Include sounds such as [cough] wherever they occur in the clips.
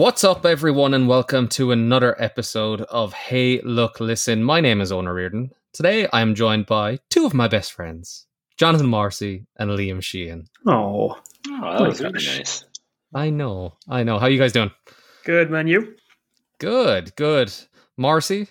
What's up, everyone, and welcome to another episode of Hey, Look, Listen. My name is Owen Reardon. Today I am joined by two of my best friends, Jonathan Marcy and Liam Sheehan. Oh, Oh, that was really nice. I know, I know. How you guys doing? good man, you. Good, good. Marcy,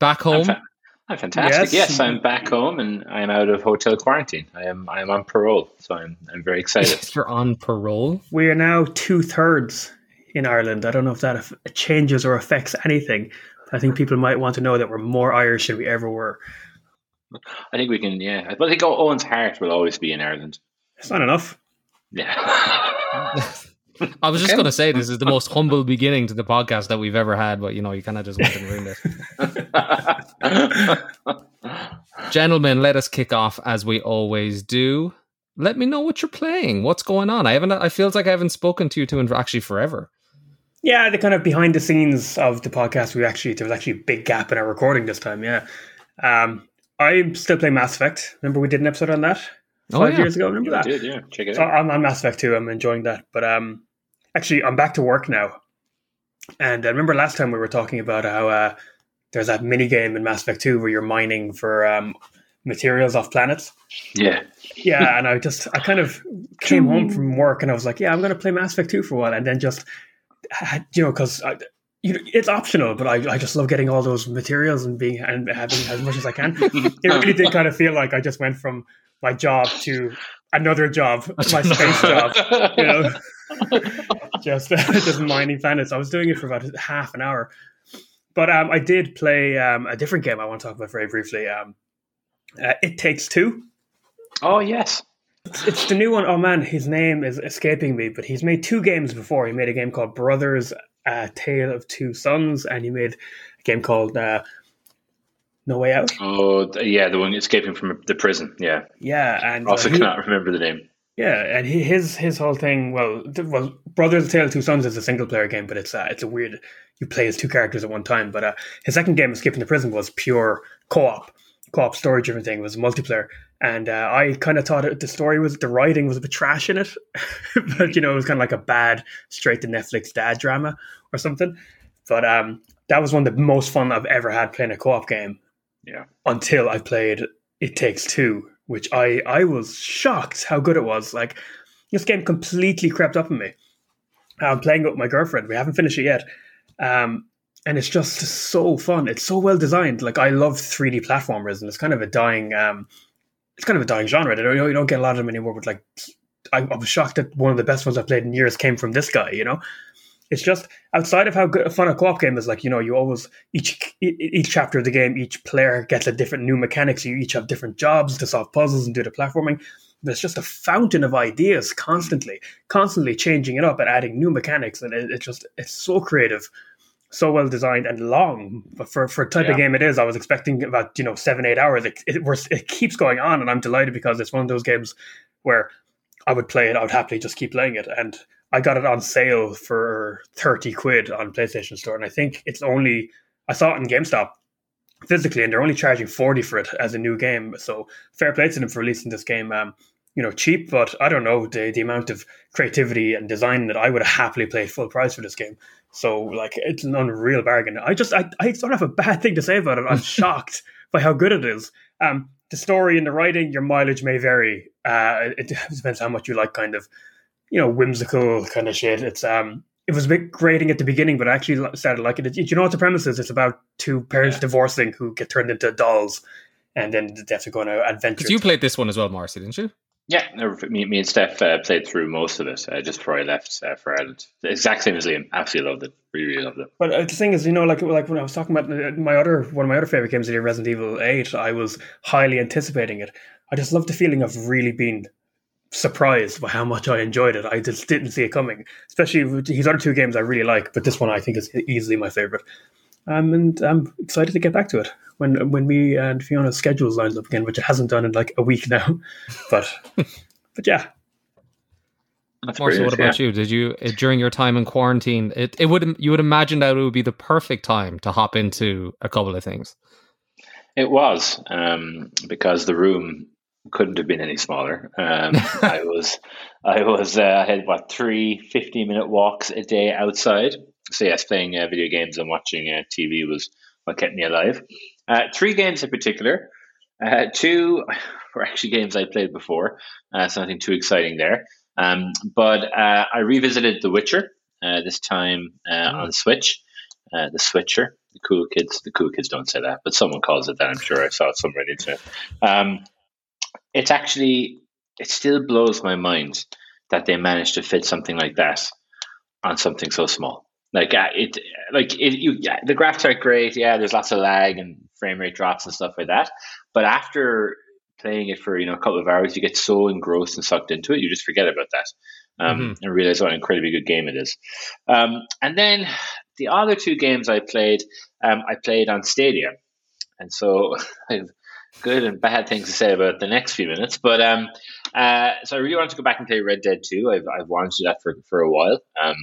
back I'm, home. fa- I'm fantastic. Yes. Yes. I'm back home and I'm out of hotel quarantine. I am I am on parole, so I'm I'm very excited. [laughs] You're on parole. We are now two thirds in Ireland. I don't know if that changes or affects anything. I think people might want to know that we're more Irish than we ever were. I think we can. Yeah, but I think Owen's heart will always be in Ireland. It's not enough. Yeah. [laughs] I was just Okay. going to say this is the most humble beginning to the podcast that we've ever had, but you know, you kind of just went and ruined it. [laughs] Gentlemen, let us kick off as we always do. Let me know what you're playing. What's going on? I haven't. I feels like I haven't spoken to you two in actually forever. Yeah, the kind of behind the scenes of the podcast. We actually there was actually a big gap in our recording this time. Yeah, um, I'm still playing Mass Effect. Remember we did an episode on that Oh, five yeah. years ago. Remember Yeah, that? did, yeah. Check it So out. I'm on Mass Effect 2. I'm enjoying that. But um, actually, I'm back to work now. And I remember last time we were talking about how uh, there's that mini game in Mass Effect 2 where you're mining for um, materials off planets. Yeah. Yeah, and I just, I kind of [laughs] came home from work and I was like, yeah, I'm going to play Mass Effect 2 for a while. And then just, had- you know, because you know, it's optional, but I, I just love getting all those materials and being and having as much as I can. It really did kind of feel like I just went from my job to another job, my space job [laughs] you know, [laughs] just [laughs] just mining planets. I was doing it for about half an hour, but um, I did play um, a different game. I want to talk about very briefly. Um, uh, it takes two. Oh yes. It's, it's the new one. Oh man, his name is escaping me. But he's made two games before. He made a game called Brothers: uh, Tale of Two Sons, and he made a game called uh, No Way Out. Oh yeah, the one escaping from the prison. Yeah. Yeah, and uh, Also he- cannot remember the name. Yeah, and he, his his whole thing. Well, well, Brothers: A Tale of Two Sons is a single player game, but it's uh, it's a weird. You play as two characters at one time. But uh, his second game, Escaping the Prison, was pure co-op, co-op story driven thing. Was multiplayer, and uh, I kind of thought it, the story was the writing was a bit trash in it, [laughs] but you know it was kind of like a bad straight to Netflix dad drama or something. But um, that was one of the most fun I've ever had playing a co-op game Yeah. until I played It Takes Two, which I I was shocked how good it was. Like this game completely crept up on me. I'm playing it with my girlfriend. We haven't finished it yet, um, and it's just so fun. It's so well designed. Like I love 3D platformers, and it's kind of a dying. Um, it's kind of a dying genre. You don't, you don't get a lot of them anymore. But like, I, I was shocked that one of the best ones I've played in years came from this guy. You know, it's just outside of how good, fun a co-op game is. Like you know, you always each each chapter of the game, each player gets a different new mechanics. You each have different jobs to solve puzzles and do the platforming. It's just a fountain of ideas, constantly, constantly changing it up and adding new mechanics, and it, it's just it's so creative, so well designed and long. But for for a type of game it is, I was expecting about you know seven eight hours. It it, it keeps going on, and I'm delighted because it's one of those games where I would play it. I would happily just keep playing it, and I got it on sale for thirty quid on PlayStation Store, and I think it's only I saw it in GameStop physically, and they're only charging forty for it as a new game. So fair play to them for releasing this game. Um, you know, cheap, but I don't know the the amount of creativity and design that I would have happily paid full price for this game. So like, it's an unreal bargain. I just I, I don't have a bad thing to say about it. I'm [laughs] shocked by how good it is. Um, the story and the writing, your mileage may vary. Uh, it depends how much you like, kind of, you know, whimsical kind of shit. It's um, it was a bit grating at the beginning, but I actually started liking it. Do you know what the premise is? It's about two parents Yeah. divorcing who get turned into dolls, and then they have to go on an adventure. Because you played this one as well, Marcy, didn't you? Yeah, me, me and Steph uh, played through most of it uh, just before I left uh, for Ireland. The exact same as Liam. Absolutely loved it. Really, really loved it. But uh, the thing is, you know, like like when I was talking about uh, my other one of my other favorite games, the Resident Evil Eight, I was highly anticipating it. I just love the feeling of really being surprised by how much I enjoyed it. I just didn't see it coming. Especially his other two games, I really like, but this one I think is easily my favorite. Um, and I'm excited to get back to it when when me and Fiona's schedules lines up again, which it hasn't done in like a week now. [laughs] But but yeah, That's Marcy, what brilliant, about you? Did you uh, during your time in quarantine? It it would you would imagine that it would be the perfect time to hop into a couple of things. It was um, because the room couldn't have been any smaller. Um, [laughs] I was, I was, uh, I had what three 15 minute walks a day outside, so yes, playing uh, video games and watching uh, TV was what kept me alive. Uh, three games in particular. Uh, two [laughs] were actually games I played before, uh, so nothing too exciting there. Um, but uh, I revisited The Witcher this time mm. on Switch. the Switcher. The cool kids. The cool kids don't say that, but someone calls it that. I'm sure I saw it somewhere on the internet. Um, it's actually it still blows my mind that they managed to fit something like that on something so small. Like uh, it, like it, you, yeah, the graphs are great. Yeah, there's lots of lag and frame rate drops and stuff like that. But after playing it for you know a couple of hours, you get so engrossed and sucked into it, you just forget about that um, mm-hmm. and realize what an incredibly good game it is. Um, and then the other two games I played, um, I played on Stadia, and so [laughs] I have good and bad things to say about the next few minutes. But um, uh, so I really wanted to go back and play Red Dead 2. I've, I've wanted to do that for, for a while. Um,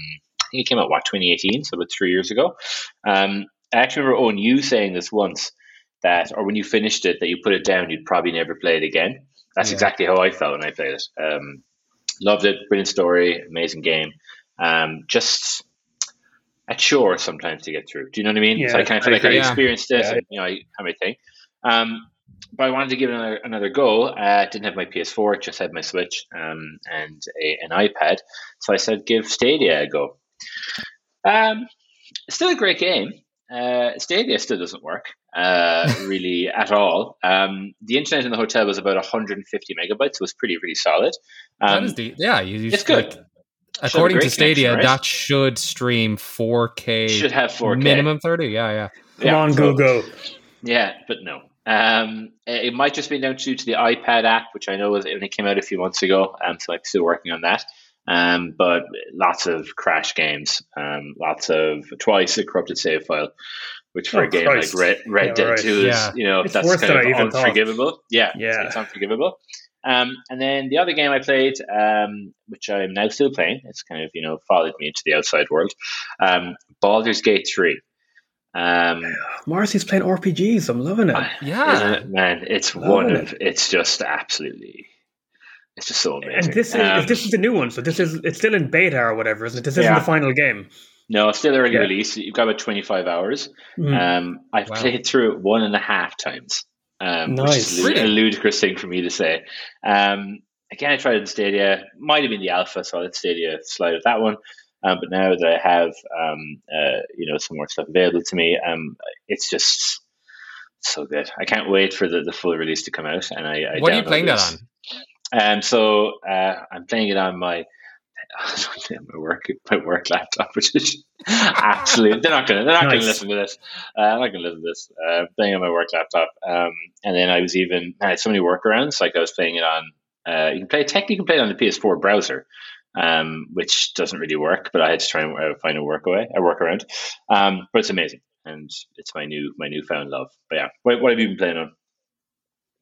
think it came out, what, 2018? So about three years ago. Um, I actually remember Owen, you saying this once that, or when you finished it, that you put it down, you'd probably never play it again. That's yeah. exactly how I felt when I played it. Um, loved it, brilliant story, amazing game. Um, just a chore sometimes to get through. Do you know what I mean? Yeah, so I kind of feel I like I experienced this, yeah. and, you know, I, how many thing. Um, but I wanted to give it another, another go. Uh, didn't have my PS4, just had my Switch um, and a, an iPad. So I said, give Stadia a go. Um, still a great game. Uh, Stadia still doesn't work uh, [laughs] really at all. Um, the internet in the hotel was about 150 megabytes. It was pretty, pretty solid. Um, that is the yeah. You, it's good. Like, according to Stadia, right? that should stream 4K. Should have 4K minimum 30. Yeah, yeah. Come yeah, on, so, Google. Yeah, but no. Um, it might just be down to, to the iPad app, which I know was, only came out a few months ago. Um, so I'm still working on that. Um, but lots of crash games, um, lots of twice a corrupted save file, which for oh, a game Christ. like Red, Red yeah, Dead right. 2 is, yeah. you know, it's that's kind of unforgivable. Thought. Yeah, yeah. It's, it's unforgivable. Um, and then the other game I played, um, which I'm now still playing, it's kind of, you know, followed me into the outside world, um, Baldur's Gate 3. Um, [sighs] Marcy's playing RPGs. I'm loving it. Yeah, it, man, it's loving one of. It. It's just absolutely. It's just so amazing. And this is um, this is the new one, so this is it's still in beta or whatever, isn't it? This isn't the final game. No, it's still early yeah. release. You've got about 25 hours. Mm. Um, I've wow. played through it one and a half times. Um, nice. Which is a ludicrous thing for me to say. Um, again, I tried it in Stadia. Might have been the alpha, so I let Stadia slide with that one. Um, but now that I have, um, uh, you know, some more stuff available to me, um, it's just so good. I can't wait for the, the full release to come out. And I, I what are you playing this. that on? Um, so uh, I'm playing it on my [laughs] my work my work laptop, which is [laughs] absolutely they're not gonna they're not nice. gonna listen to this. Uh, I'm not gonna listen to this. Uh, playing on my work laptop, um, and then I was even I had so many workarounds. Like I was playing it on. Uh, you can play technically you can play it on the PS4 browser, um, which doesn't really work. But I had to try and uh, find a work away, a workaround. Um, but it's amazing, and it's my new my newfound love. But yeah, what, what have you been playing on?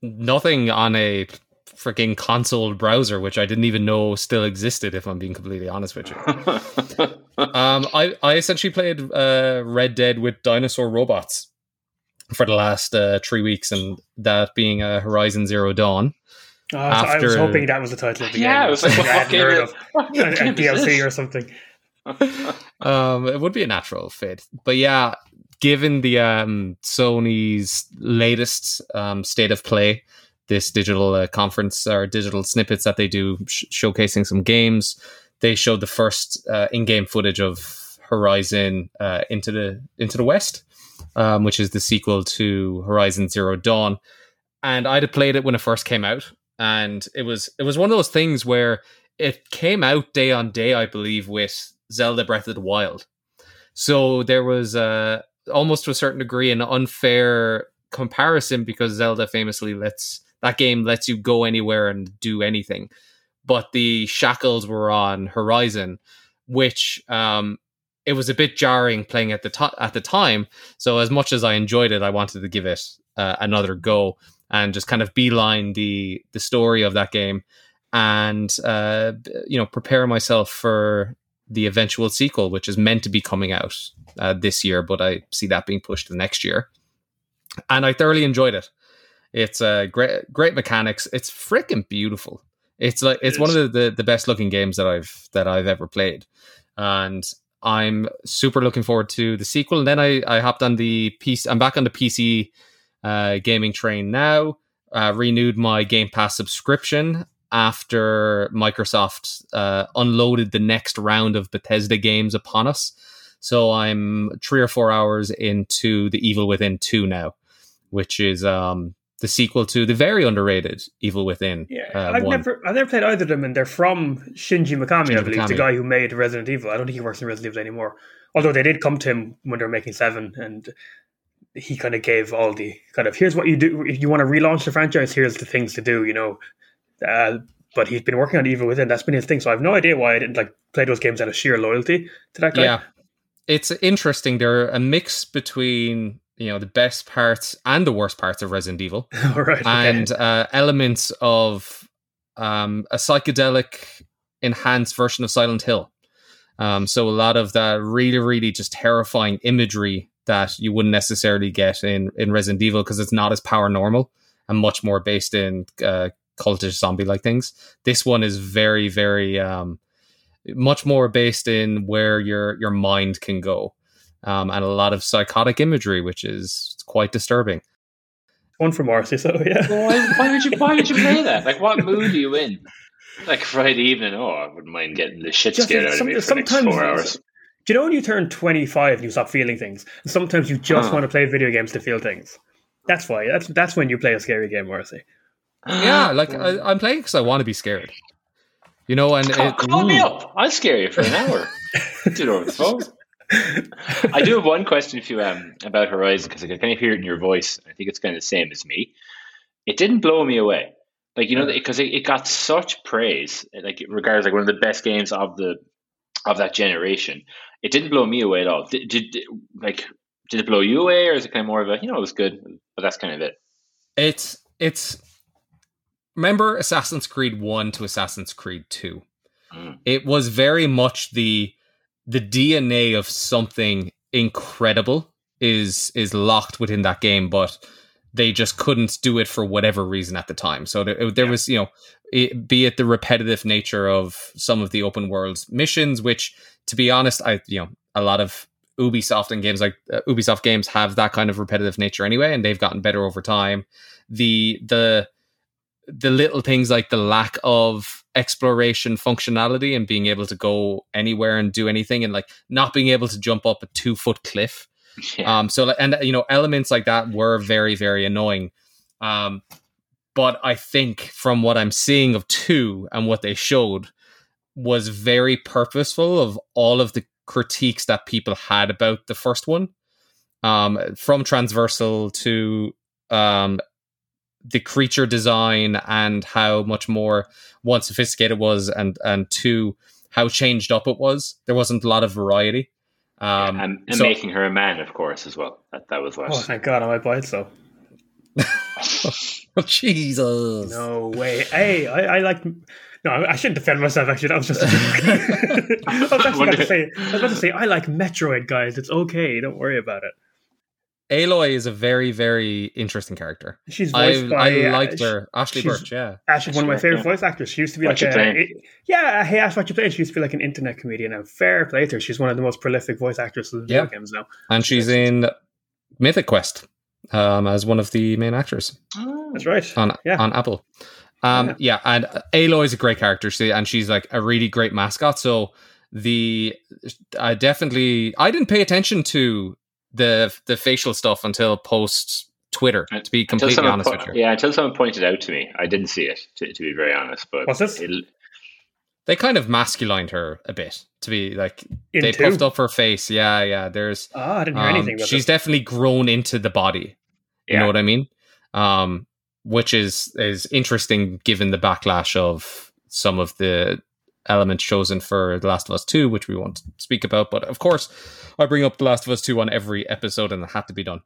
Nothing on a freaking console browser, which I didn't even know still existed. If I'm being completely honest with you, [laughs] um, I I essentially played uh, Red Dead with dinosaur robots for the last uh, three weeks, and that being uh, Horizon Zero Dawn. Oh, After, I was hoping that was the title of the yeah, game. Yeah, it was like, what heard of [laughs] a, a DLC or something. [laughs] um, it would be a natural fit, but yeah, given the um, Sony's latest um, state of play, this digital uh, conference or digital snippets that they do sh- showcasing some games, they showed the first uh, in-game footage of Horizon uh, into the into the West, um, which is the sequel to Horizon Zero Dawn. And I'd have played it when it first came out, and it was it was one of those things where it came out day on day, I believe, with Zelda Breath of the Wild. So there was uh, almost to a certain degree an unfair comparison because Zelda famously lets that game lets you go anywhere and do anything, but the shackles were on Horizon, which um, it was a bit jarring playing at the to- at the time. So as much as I enjoyed it, I wanted to give it uh, another go and just kind of beeline the the story of that game and uh, you know prepare myself for the eventual sequel, which is meant to be coming out uh, this year, but I see that being pushed to next year. And I thoroughly enjoyed it. It's a uh, great, great mechanics. It's freaking beautiful. It's like it's it one of the, the, the best looking games that I've that I've ever played, and I'm super looking forward to the sequel. And then I, I hopped on the PC. I'm back on the PC uh, gaming train now. Uh, renewed my Game Pass subscription after Microsoft uh, unloaded the next round of Bethesda games upon us. So I'm three or four hours into The Evil Within 2 now, which is um, the sequel to the very underrated Evil Within. Yeah, uh, I've one. never I've never played either of them, and they're from Shinji Mikami, Shinji I believe, Mikami. the guy who made Resident Evil. I don't think he works in Resident Evil anymore. Although they did come to him when they were making Seven, and he kind of gave all the kind of here's what you do if you want to relaunch the franchise. Here's the things to do. You know, uh, but he's been working on Evil Within. That's been his thing. So I have no idea why I didn't like play those games out of sheer loyalty to that guy. Yeah, it's interesting. They're a mix between you know the best parts and the worst parts of Resident Evil, [laughs] right, and uh, elements of um, a psychedelic enhanced version of Silent Hill. Um, so a lot of that really, really just terrifying imagery that you wouldn't necessarily get in in Resident Evil because it's not as paranormal and much more based in uh, cultish zombie like things. This one is very, very um, much more based in where your your mind can go, um, and a lot of psychotic imagery, which is quite disturbing. One for Marcy, so yeah. why, why, would you Why would you play that? Like, what mood are you in? Like Friday evening? Oh, I wouldn't mind getting the shit Just scared out of me for next four hours. Do you know when you turn 25 and you stop feeling things? And sometimes you just huh. want to play video games to feel things. That's why. That's that's when you play a scary game, Marcy. Yeah, [gasps] like I, am playing because I want to be scared. You know, and call, it, call me up. I'll scare you for an hour. Do it over the phone. [laughs] I do have one question for you um, about Horizon because I can kind of hear it in your voice. I think it's kind of the same as me. It didn't blow me away, like you know, because it, it got such praise. Like regards like one of the best games of the of that generation. It didn't blow me away at all. Did, did like did it blow you away, or is it kind of more of a you know it was good, but that's kind of it. It's it's remember Assassin's Creed 1 to Assassin's Creed 2. Mm. It was very much the the DNA of something incredible is is locked within that game, but they just couldn't do it for whatever reason at the time. So there, there yeah. was, you know, it, be it the repetitive nature of some of the open world missions, which, to be honest, I you know a lot of Ubisoft and games like uh, Ubisoft games have that kind of repetitive nature anyway, and they've gotten better over time. The the the little things like the lack of exploration functionality and being able to go anywhere and do anything and like not being able to jump up a two foot cliff. Yeah. Um, so and you know elements like that were very very annoying. Um, but I think from what I'm seeing of two and what they showed was very purposeful of all of the critiques that people had about the first one. Um, from transversal to um, the creature design and how much more one sophisticated it was and and two how changed up it was. There wasn't a lot of variety. Um, yeah, and, and so, making her a man, of course, as well. That that was what. Oh, thank God! I might buy it so. [laughs] Jesus! No way! Hey, I, I like. No, I shouldn't defend myself. Actually, that was just. [laughs] I was actually about to say. I was about to say I like Metroid, guys. It's okay. Don't worry about it. Aloy is a very, very interesting character. She's voiced I, by. I liked uh, her, Ashly Burch. Yeah, Ashly's one of my favorite yeah. voice actors. She used to be what like a, it, yeah. Hey, Ash, what you playing? She used to be like an internet comedian. And fair play to her. She's one of the most prolific voice actors of yeah. games now. And she's in Mythic Quest um, as one of the main actors. Oh, that's right. On yeah. on Apple. Um, yeah. yeah, and Aloy is a great character, and she's like a really great mascot. So the I definitely I didn't pay attention to the the facial stuff until post Twitter. To be completely honest po- with you, yeah, until someone pointed out to me, I didn't see it. To, to be very honest, but what's this? they kind of masculined her a bit to be like In they two? puffed up her face. Yeah, yeah. There's oh, I didn't hear um, anything. she's this. definitely grown into the body. You yeah. know what I mean? Um, which is is interesting given the backlash of some of the elements chosen for The Last of Us 2, which we won't speak about. But of course, I bring up The Last of Us 2 on every episode and it had to be done.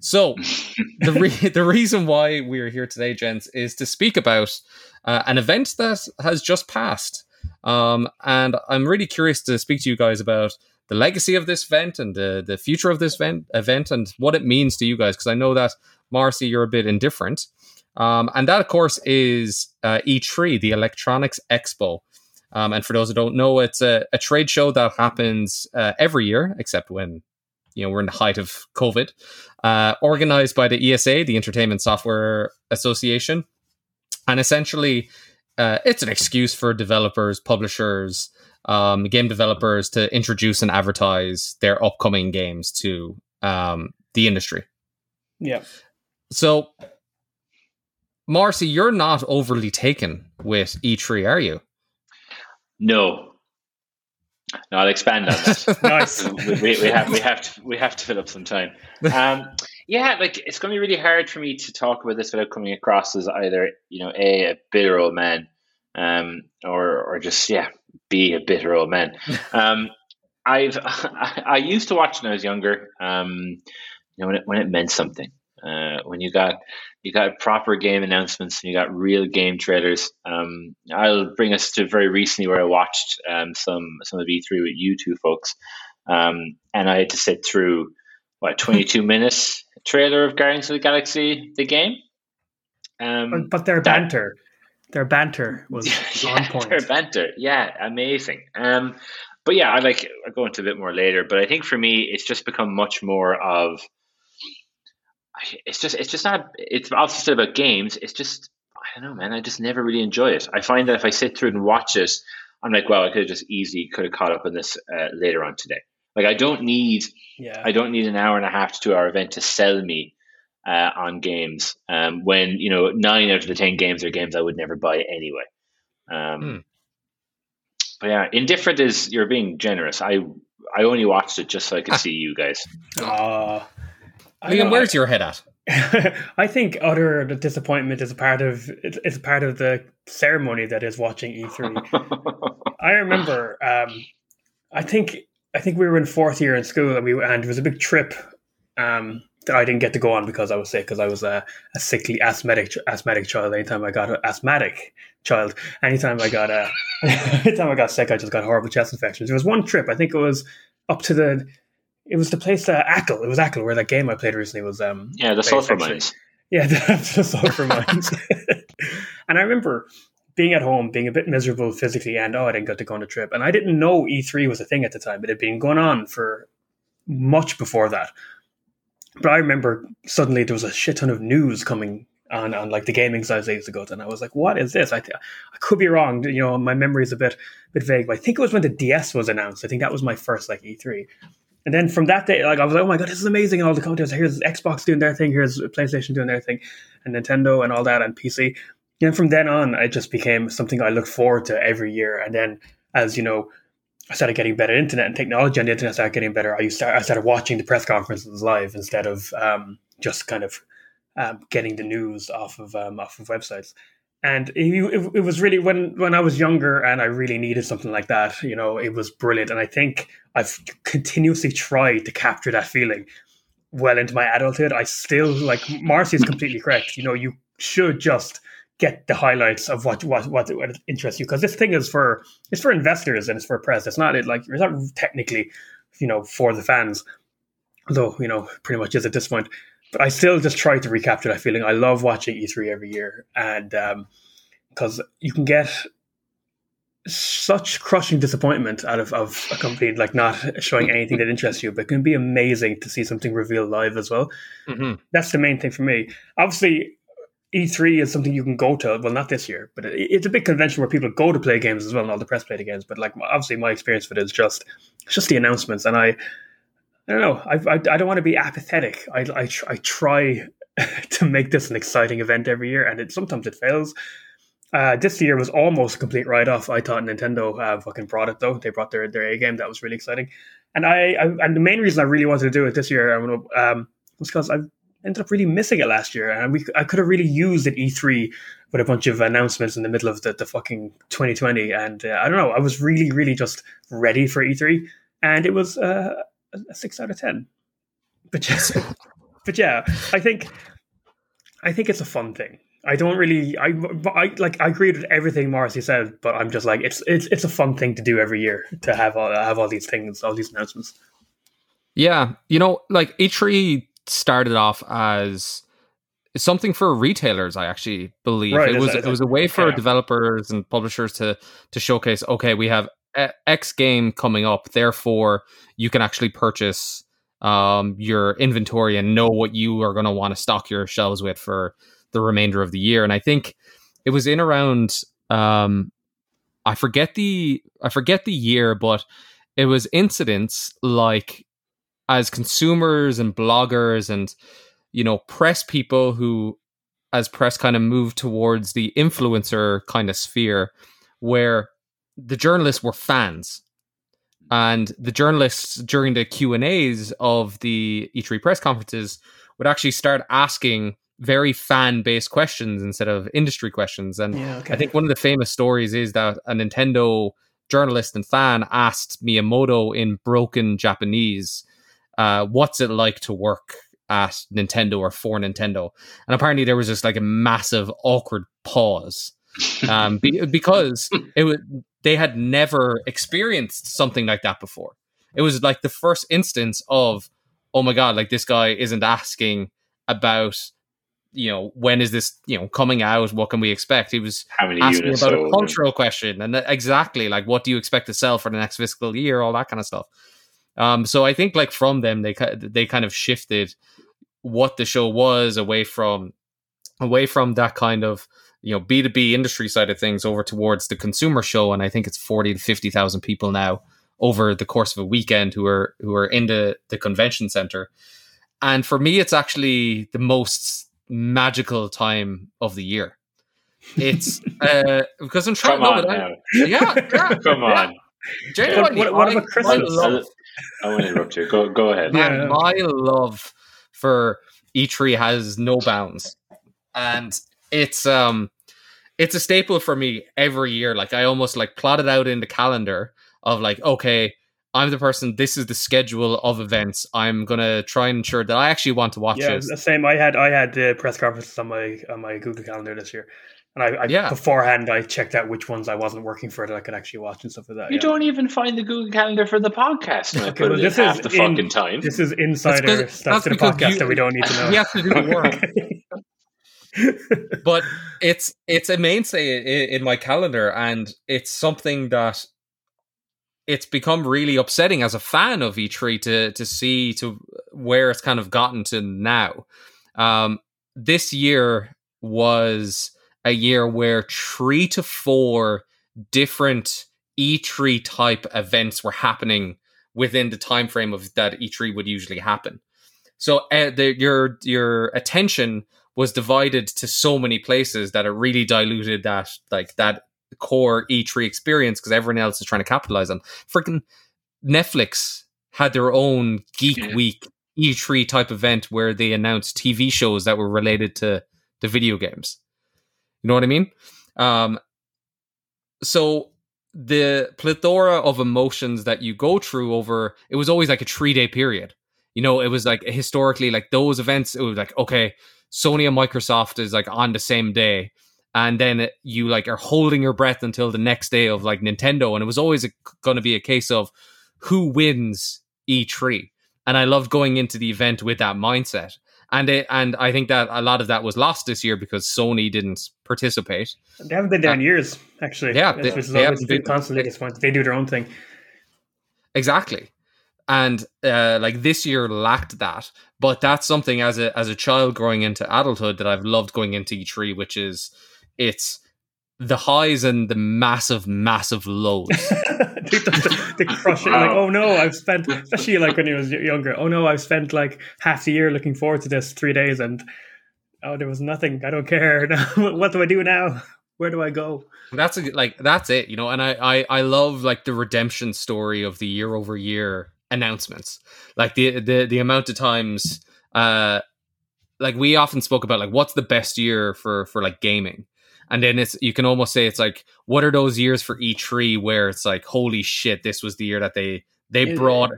So, [laughs] the, re- the reason why we're here today, gents, is to speak about uh, an event that has just passed. Um, and I'm really curious to speak to you guys about the legacy of this event and the, the future of this event, event and what it means to you guys. Because I know that, Marcy, you're a bit indifferent. Um, and that, of course, is uh, E3, the Electronics Expo. Um, and for those who don't know, it's a, a trade show that happens uh, every year, except when you know we're in the height of COVID. Uh, organized by the ESA, the Entertainment Software Association, and essentially, uh, it's an excuse for developers, publishers, um, game developers to introduce and advertise their upcoming games to um, the industry. Yeah. So, Marcy, you're not overly taken with E3, are you? No. No, I'll expand on that. [laughs] Nice. we, we, we have we have to we have to fill up some time. Um, yeah, like it's going to be really hard for me to talk about this without coming across as either you know a, a bitter old man, um, or or just yeah, be a bitter old man. [laughs] Um, I've [laughs] I, I used to watch when I was younger. Um, you know when it when it meant something. Uh, when you got you got proper game announcements and you got real game trailers. Um, I'll bring us to very recently where I watched um, some some of E3 with you two folks, um, and I had to sit through what [laughs] 22 minutes trailer of Guardians of the Galaxy the game. Um, But, but their that- banter, their banter was [laughs] on point. their banter, yeah, amazing. Um, but yeah, I like I'll go into a bit more later. But I think for me, it's just become much more of it's just it's just not it's obviously still about games. It's just I don't know, man. I just never really enjoy it. I find that if I sit through and watch it, I'm like, well, I could have just easily could have caught up on this uh, later on today. Like I don't need Yeah. I don't need an hour and a half to two hour event to sell me uh, on games. Um, when you know nine out of the ten games are games I would never buy anyway. Um, Hmm. But yeah, indifferent is you're being generous. I I only watched it just so I could see you guys. Uh, Liam, where's your head at? [laughs] I think utter disappointment is a part of it's, it's a part of the ceremony that is watching E3. [laughs] I remember, um, I think I think we were in fourth year in school, and we and it was a big trip um, that I didn't get to go on because I was sick because I was a, a sickly asthmatic asthmatic child. Anytime I got an asthmatic child, anytime I got a [laughs] anytime I got sick, I just got horrible chest infections. There was one trip, I think it was up to the. It was the place uh, Ackle. It was Ackle where that game I played recently was. Um, yeah, the sulfur mines. Yeah, [laughs] the, just sulfur mines. [laughs] and I remember being at home, being a bit miserable physically, and oh, I didn't get to go on a trip. And I didn't know E3 was a thing at the time. It had been going on for much before that. But I remember suddenly there was a shit ton of news coming on, on like the gaming side ages ago, and I was like, "What is this?" I, th- I could be wrong. You know, my memory is a bit bit vague, but I think it was when the DS was announced. I think that was my first like E3. And then from that day, like I was like, "Oh my god, this is amazing!" And all the content. Here's Xbox doing their thing. Here's PlayStation doing their thing, and Nintendo and all that, and PC. And from then on, it just became something I look forward to every year. And then, as you know, I started getting better internet and technology on the internet started getting better. I to, I started watching the press conferences live instead of um, just kind of um, getting the news off of um, off of websites. And it, it, was really when when I was younger and I really needed something like that. You know, it was brilliant. And I think I've continuously tried to capture that feeling well into my adulthood. I still like Marcy is completely correct. You know, you should just get the highlights of what what what, what interests you because this thing is for it's for investors and it's for press. It's not it like it's not technically you know for the fans, though you know pretty much is at this point. But I still just try to recapture that feeling. I love watching E3 every year, and because you can get such crushing disappointment out of, of a company like not showing anything that interests you, but it can be amazing to see something revealed live as well. Mm-hmm. That's the main thing for me. Obviously, E3 is something you can go to. Well, not this year, but it, it's a big convention where people go to play games as well, and all the press play the games. But like, obviously, my experience with it is just it's just the announcements, and I, I don't know, I, I, I don't want to be apathetic. I, I, I try [laughs] to make this an exciting event every year, and it sometimes it fails. Uh, this year was almost a complete write off. I thought Nintendo uh, fucking brought it though. They brought their their A game. That was really exciting. And I, I and the main reason I really wanted to do it this year um, was because I ended up really missing it last year, and we I could have really used an E3 with a bunch of announcements in the middle of the, the fucking 2020. And uh, I don't know, I was really really just ready for E3, and it was uh, a six out of ten. But just, [laughs] but yeah, I think I think it's a fun thing. I don't really, I, I like, I agree with everything Morrissey said, but I'm just like, it's, it's, it's a fun thing to do every year to have all, have all these things, all these announcements. Yeah, you know, like E3 started off as something for retailers. I actually believe Right, it was that- it was a way for yeah. developers and publishers to to showcase. Okay, we have X game coming up, therefore you can actually purchase um, your inventory and know what you are going to want to stock your shelves with for the remainder of the year. And I think it was in around um, I forget the I forget the year, but it was incidents like as consumers and bloggers and you know press people who as press kind of moved towards the influencer kind of sphere where the journalists were fans and the journalists during the q&a's of the e3 press conferences would actually start asking very fan-based questions instead of industry questions and Yeah, okay. I think one of the famous stories is that a Nintendo journalist and fan asked Miyamoto in broken Japanese, uh, "What's it like to work at Nintendo or for Nintendo?" And apparently there was just like a massive awkward pause, um, be- because it was they had never experienced something like that before. It was like the first instance of, oh my god, like this guy isn't asking about. You know, when is this, you know, coming out? What can we expect? He was asking about a cultural question and exactly like what do you expect to sell for the next fiscal year all that kind of stuff um so i think like from them they they kind of shifted what the show was away from away from that kind of you know b2b industry side of things over towards the consumer show and i think it's 40 to 50,000 people now over the course of a weekend who are who are in the the convention center and for me it's actually the most magical time of the year it's [laughs] uh because i'm trying Come to know that now. yeah, yeah [laughs] Come yeah. on. Genuinely, What- what I- about I Christmas? love- I want to interrupt you. Go go ahead. Yeah. my love for E3 has no bounds, and it's um, it's a staple for me every year. Like I almost like plot it out in the calendar of like, okay, I'm the person. This is the schedule of events. I'm gonna try and ensure that I actually want to watch yeah, this. the same. I had I had the press conferences on my on my Google Calendar this year, and I, I Yeah. beforehand I checked out which ones I wasn't working for that I could actually watch and stuff like that. You yeah. don't even find the Google Calendar for the podcast. I Okay, put well, this is half the in- fucking time. This is insider 'cause- stuff that's to the podcast you- that we don't need to [laughs] know. We have to do the work. [laughs] [laughs] but it's it's a mainstay in, in my calendar and it's something that it's become really upsetting as a fan of E3 to to see to where it's kind of gotten to now. Um, this year was a year where three to four different E3 type events were happening within the time frame of that E3 would usually happen. So uh, the, your your attention was divided to so many places that it really diluted that like that core E3 experience because everyone else is trying to capitalize on. Freaking Netflix had their own Geek Yeah. Week E3 type event where they announced TV shows that were related to the video games. You know what I mean? Um, so the plethora of emotions that you go through over it was always like a three day period. You know, it was like historically like those events. It was like okay, Sony and Microsoft is like on the same day, and then you like are holding your breath until the next day of like Nintendo, and it was always going to be a case of who wins E3. And I loved going into the event with that mindset. And it, and I think that a lot of that was lost this year because Sony didn't participate. They haven't been there in uh, years, actually. Yeah, they- they haven't been constantly point. They do their own thing. Exactly. And uh, like this year lacked that, but that's something as a as a child growing into adulthood that I've loved going into E3, which is it's the highs and the massive, massive lows. [laughs] they, just- they crush it. Like, oh no, I've spent, especially like when he was younger. Oh no, I've spent like half the year looking forward to this three days, and oh, there was nothing. I don't care. [laughs] what do I do now? Where do I go? that's a, like that's it, you know. And I, I I love like the redemption story of the year over year announcements, like the the the amount of times, uh, like we often spoke about like what's the best year for for like gaming. And then it's you can almost say it's like what are those years for E3 where it's like holy shit this was the year that they they brought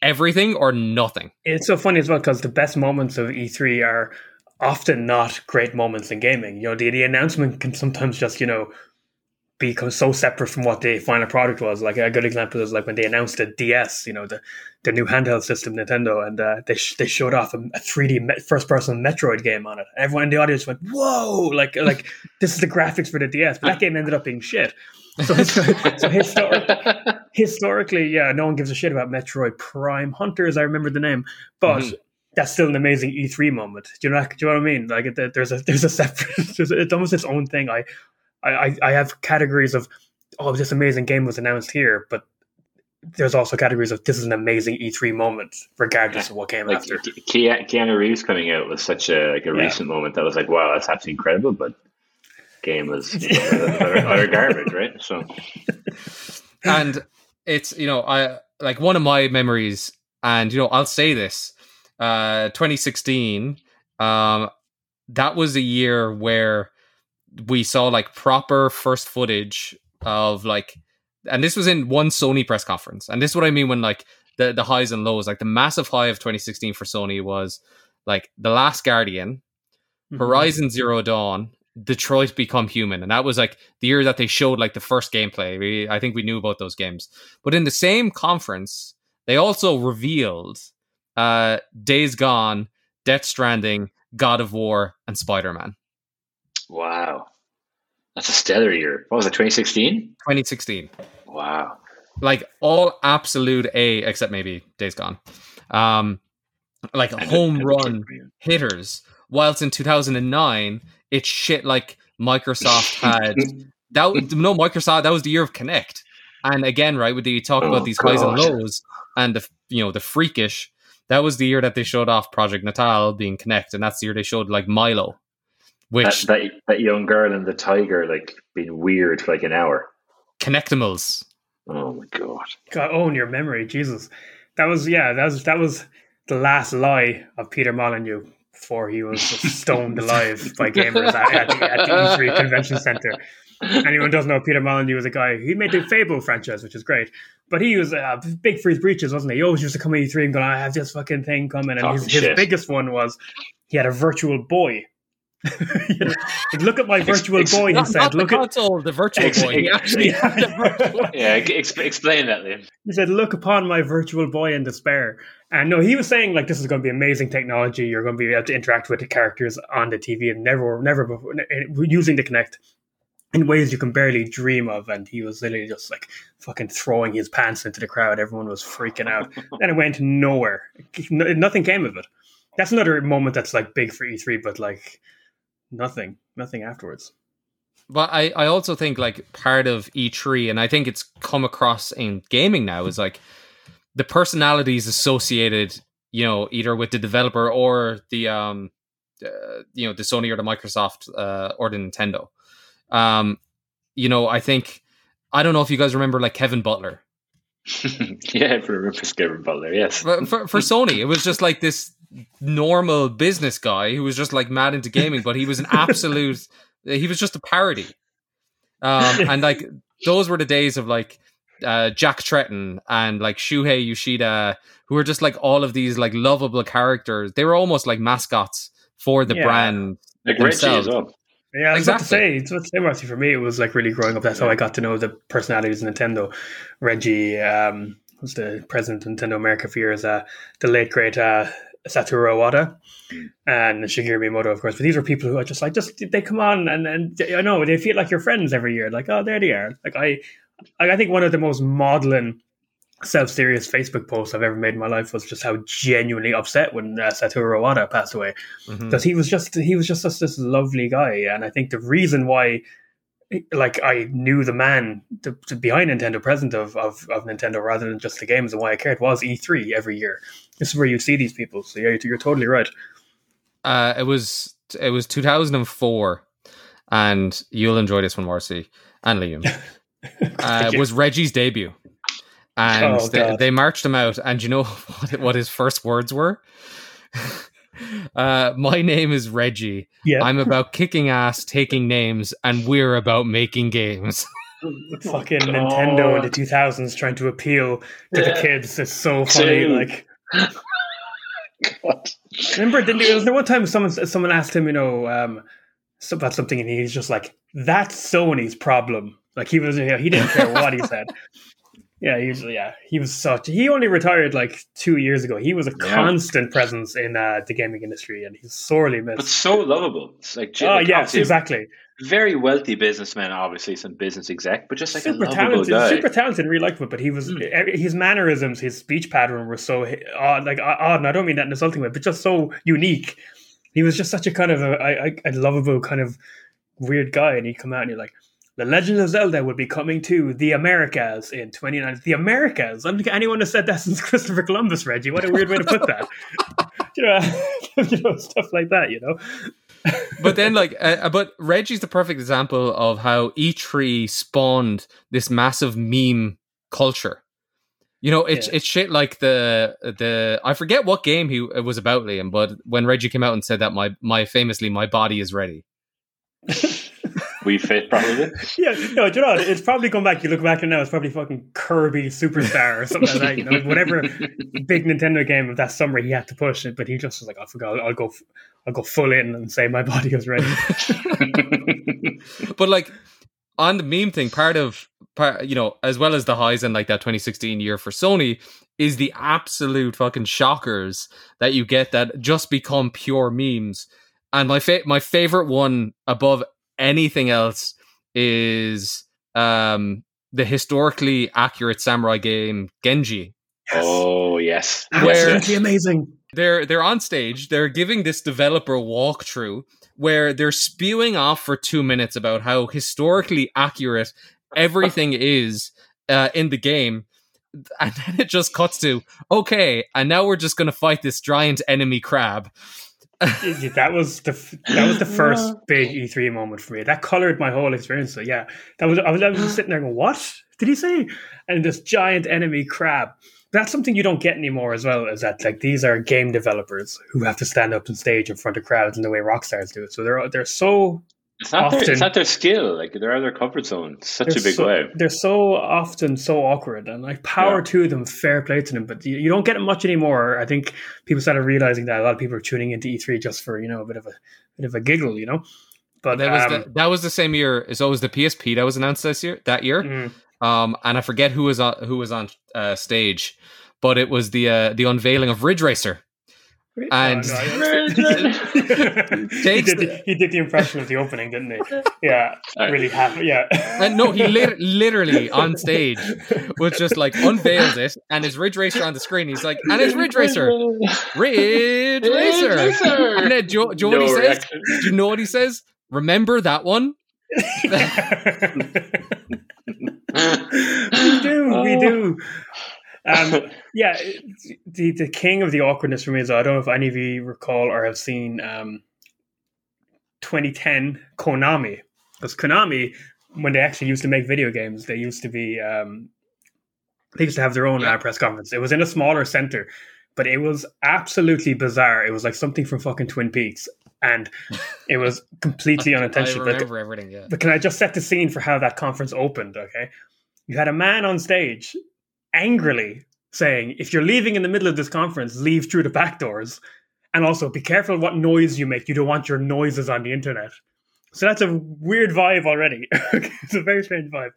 everything or nothing. It's so funny as well because the best moments of E3 are often not great moments in gaming. You know, the, the announcement can sometimes just, you know, become so separate from what the final product was. Like a good example is like when they announced the DS, you know, the the new handheld system, Nintendo, and uh, they sh- they showed off a, a 3D me- first person Metroid game on it. Everyone in the audience went, "Whoa!" Like like this is the graphics for the DS, but that game ended up being shit. So, [laughs] so historic, historically, yeah, no one gives a shit about Metroid Prime Hunters. I remember the name, but. Mm-hmm that's still an amazing E3 moment. Do you know? Do you know what I mean? Like there's a there's a separate. [laughs] it's almost its own thing. I I, I have categories of oh this amazing game was announced here, but there's also categories of this is an amazing E3 moment, regardless of what came like, after. Keanu Reeves coming out was such a like a yeah. recent moment that was like, wow, that's absolutely incredible. But game was you [laughs] know, utter, utter garbage, right? So, [laughs] and it's you know I like one of my memories, and you know I'll say this, uh, 2016, um, that was a year where we saw like proper first footage of like and this was in one Sony press conference. And this is what I mean when like the, the highs and lows, like the massive high of 2016 for Sony was like The Last Guardian, mm-hmm. Horizon Zero Dawn, Detroit Become Human. And that was like the year that they showed like the first gameplay. We, I think we knew about those games. But in the same conference, they also revealed uh, Days Gone, Death Stranding, God of War, and Spider Man. Wow. That's a stellar year. What was it, 2016? 2016. Wow. Like all absolute A, except maybe Days Gone. Um, like and home it, run hitters. Whilst in 2009, it's shit like Microsoft [laughs] had. that No, Microsoft, that was the year of Kinect. And again, right, with the talk oh, about these highs and lows and the, you know, the freakish, that was the year that they showed off Project Natal being Kinect, And that's the year they showed like Milo which that, that, that young girl and the tiger like being weird for like an hour. Kinectimals. Oh my god! God, own your memory, Jesus. That was yeah. That was that was the last lie of Peter Molyneux before he was [laughs] stoned alive by gamers at, at, the, at the E3 [laughs] Convention Center. Anyone doesn't know Peter Molyneux was a guy. He made the Fable franchise, which is great. But he was uh, big for his breeches, wasn't he? He always used to come at E3 and go, "I have this fucking thing coming." And his, his biggest one was he had a virtual boy [laughs] look at my virtual ex- boy. He said, not "Look the console, at the virtual ex- boy." [laughs] [laughs] He actually yeah, virtual yeah ex- explain that, Liam. He said, "Look upon my virtual boy in despair." And no, he was saying like this is going to be amazing technology. You're going to be able to interact with the characters on the TV and never, never before, using the Kinect in ways you can barely dream of. And he was literally just like fucking throwing his pants into the crowd. Everyone was freaking out. then it went nowhere. Nothing came of it. That's another moment that's like big for E3, but like nothing, nothing afterwards. But I, I also think like part of E3, and I think it's come across in gaming now, is like the personalities associated, you know, either with the developer or the um, uh, you know, the Sony or the Microsoft uh, or the Nintendo. Um, you know, I think I don't know if you guys remember like Kevin Butler. [laughs] yeah, I remember Kevin Butler. Yes, for, for for Sony, it was just like this normal business guy who was just like mad into gaming, but he was an [laughs] absolute. he was just a parody, um, and like those were the days of like uh, Jack Tretton and like Shuhei Yoshida, who were just like all of these like lovable characters. They were almost like mascots for the yeah. brand. Like themselves. Reggie as well. Yeah, I was exactly. about to say, it's what same actually for me. It was like really growing up. That's how I got to know the personalities of Nintendo. Reggie um, was the president of Nintendo America for years. Uh, the late great uh, Satoru Iwata and Shigeru Miyamoto, of course. But these are people who are just like, just they come on and, and I know they feel like your friends every year. Like, oh, there they are. Like I, I think one of the most maudlin, self-serious Facebook post I've ever made in my life was just how genuinely upset when uh, Satoru Iwata passed away, because mm-hmm. he was just he was just this lovely guy, and I think the reason why like I knew the man to, to behind Nintendo, present of, of, of Nintendo, rather than just the games and why I cared was E3 every year. This is where you see these people. So yeah, you're totally right. Uh, it was it was 2004, and you'll enjoy this one, Marcy and Liam. [laughs] uh, it was Reggie's debut, and oh, they, they, marched him out. And you know [laughs] what, what his first words were? [laughs] Uh, my name is Reggie. Yeah. I'm [laughs] about kicking ass, taking names, and we're about making games. Fucking Nintendo in the 2000s trying to appeal to yeah. the kids. It's so funny. Same. Like, God. remember, didn't there was there one time someone someone asked him, you know, um, about something, and he's just like, "That's Sony's problem." Like he was, you know, he didn't care what he said. Yeah, usually, yeah, he was such. He only retired like two years ago. He was a Yeah. constant presence in uh, the gaming industry, and he's sorely missed. but so lovable. It's like, Oh like, yes, exactly. very wealthy businessman, obviously some business exec, but just like super a lovable talented, guy. super talented, really likable. But he was Mm. his mannerisms, his speech pattern were so odd, like odd. And I don't mean that in an insulting way, but just so unique. He was just such a kind of a, a, a lovable kind of weird guy, and he'd come out and you're like. The Legend of Zelda would be coming to the Americas in 29. The Americas. I don't think anyone has said that since [laughs] Christopher Columbus, Reggie. What a weird way to put that. [laughs] you, know, [laughs] you know, stuff like that, you know? but then like uh, but Reggie's the perfect example of how E3 spawned this massive meme culture. You know, it's Yeah. it's shit like the the I forget what game he it was about Liam, but when Reggie came out and said that my my famously my body is ready. Wii Fit probably. Yeah, no, do you know, it's probably going back. You look back and now, it's probably fucking Kirby Superstar or something like that. You know, whatever [laughs] big Nintendo game of that summer he had to push it, but he just was like, "I forgot, I'll go, f- I'll go full in and say my [laughs] body is ready." [laughs] But like on the meme thing, part of part you know, as well as the highs and like that 2016 year for Sony is the absolute fucking shockers that you get that just become pure memes. And my fa- my favorite one above anything else is um the historically accurate samurai game Genji. oh yes, Where- Absolutely amazing. They're they're on stage, they're giving this developer walkthrough where they're spewing off for 2 minutes about how historically accurate everything [laughs] is uh, in the game. And then it just cuts to, okay, and now we're just going to fight this giant enemy crab. That was the that was the [laughs] first big E3 moment for me. That colored my whole experience. So yeah, that was I was, I was just [gasps] sitting there going, "What did he say?" And this giant enemy crab. That's something you don't get anymore as well. Is that like these are game developers who have to stand up on stage in front of crowds in the way rock stars do it. So they're they're so It's not their, it's not their skill. Like they're out of their comfort zone. It's such a big so, way. They're so often so awkward, and like power Yeah. to them, fair play to them. But you, you don't get it much anymore. I think people started realizing that a lot of people are tuning into E3 just for you know a bit of a bit of a giggle, you know. But That was um, the, that was the same year. It's always the PSP that was announced this year. That year, mm, um, and I forget who was on who was on uh, stage, but it was the uh, the unveiling of Ridge Racer. And- Oh, no, [laughs] [laughs] he, [laughs] did the, he did the impression of the opening, didn't he? Yeah, Sorry. really happy. Yeah, And no, he lit- literally on stage was just like unveiled it, and his Ridge Racer on the screen. He's like, and it's Ridge Racer, Ridge Racer. And then do, you- do you know what he says? Do you know what he says? Remember that one? we do, we Oh. do. Um, [laughs] yeah, the the king of the awkwardness for me is I don't know if any of you recall or have seen um, 2010 Konami. Because Konami, when they actually used to make video games, they used to be um, they used to have their own Yeah. uh, press conference. It was in a smaller center, but it was absolutely bizarre. It was like something from fucking Twin Peaks, and it was completely [laughs] I unintentional. Like, remember everything. Yeah. but can I just set the scene for how that conference opened? Okay. You had a man on stage angrily saying, if you're leaving in the middle of this conference, leave through the back doors. And also be careful what noise you make. You don't want your noises on the internet. So that's a weird vibe already. [laughs] it's a very strange vibe.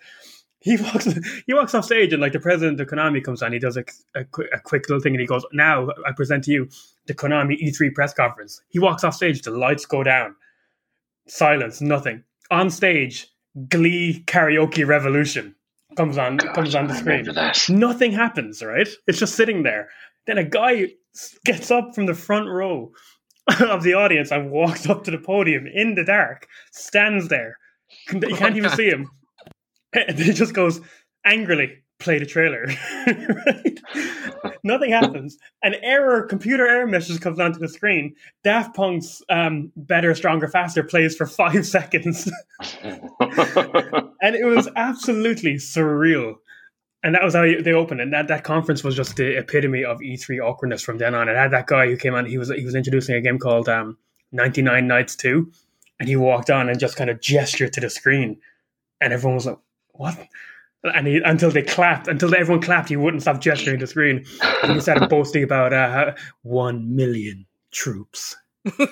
He walks he walks off stage and like the president of Konami comes on, he does a, a, a quick little thing and he goes, Now I present to you the Konami E3 press conference. He walks off stage, the lights go down. Silence, nothing. On stage, Glee karaoke revolution comes on God, comes on the screen. Nothing happens, right? It's just sitting there. Then a guy gets up from the front row [laughs] of the audience and walks up to the podium in the dark, stands there. You can't even [laughs] see him. And [laughs] he just goes angrily, play the trailer. [laughs] Nothing happens. An error, computer error message comes onto the screen. Daft Punk's um, Better, Stronger, Faster plays for five [laughs] seconds. and it was absolutely surreal. And that was how they opened. And that, that conference was just the epitome of E3 awkwardness from then on. It had that guy who came on. He was he was introducing a game called um, 99 Nights 2. And he walked on and just kind of gestured to the screen. And everyone was like, what? And he, until they clapped, until everyone clapped, he wouldn't stop gesturing to the screen. And he started boasting about uh, one million troops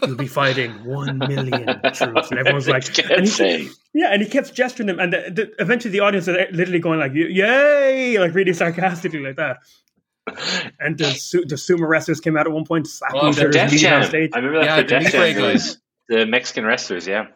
you'll be fighting one million troops, and everyone's like, It's [laughs] and he, yeah, and he kept gesturing them, and the, the, eventually the audience are literally going like, "Yay!" like really sarcastically like that. And the the sumo wrestlers came out at one point, slapping Oh, each the The other's knees on stage. I remember that Yeah, for the Def Jam. Guys. the Mexican wrestlers, yeah.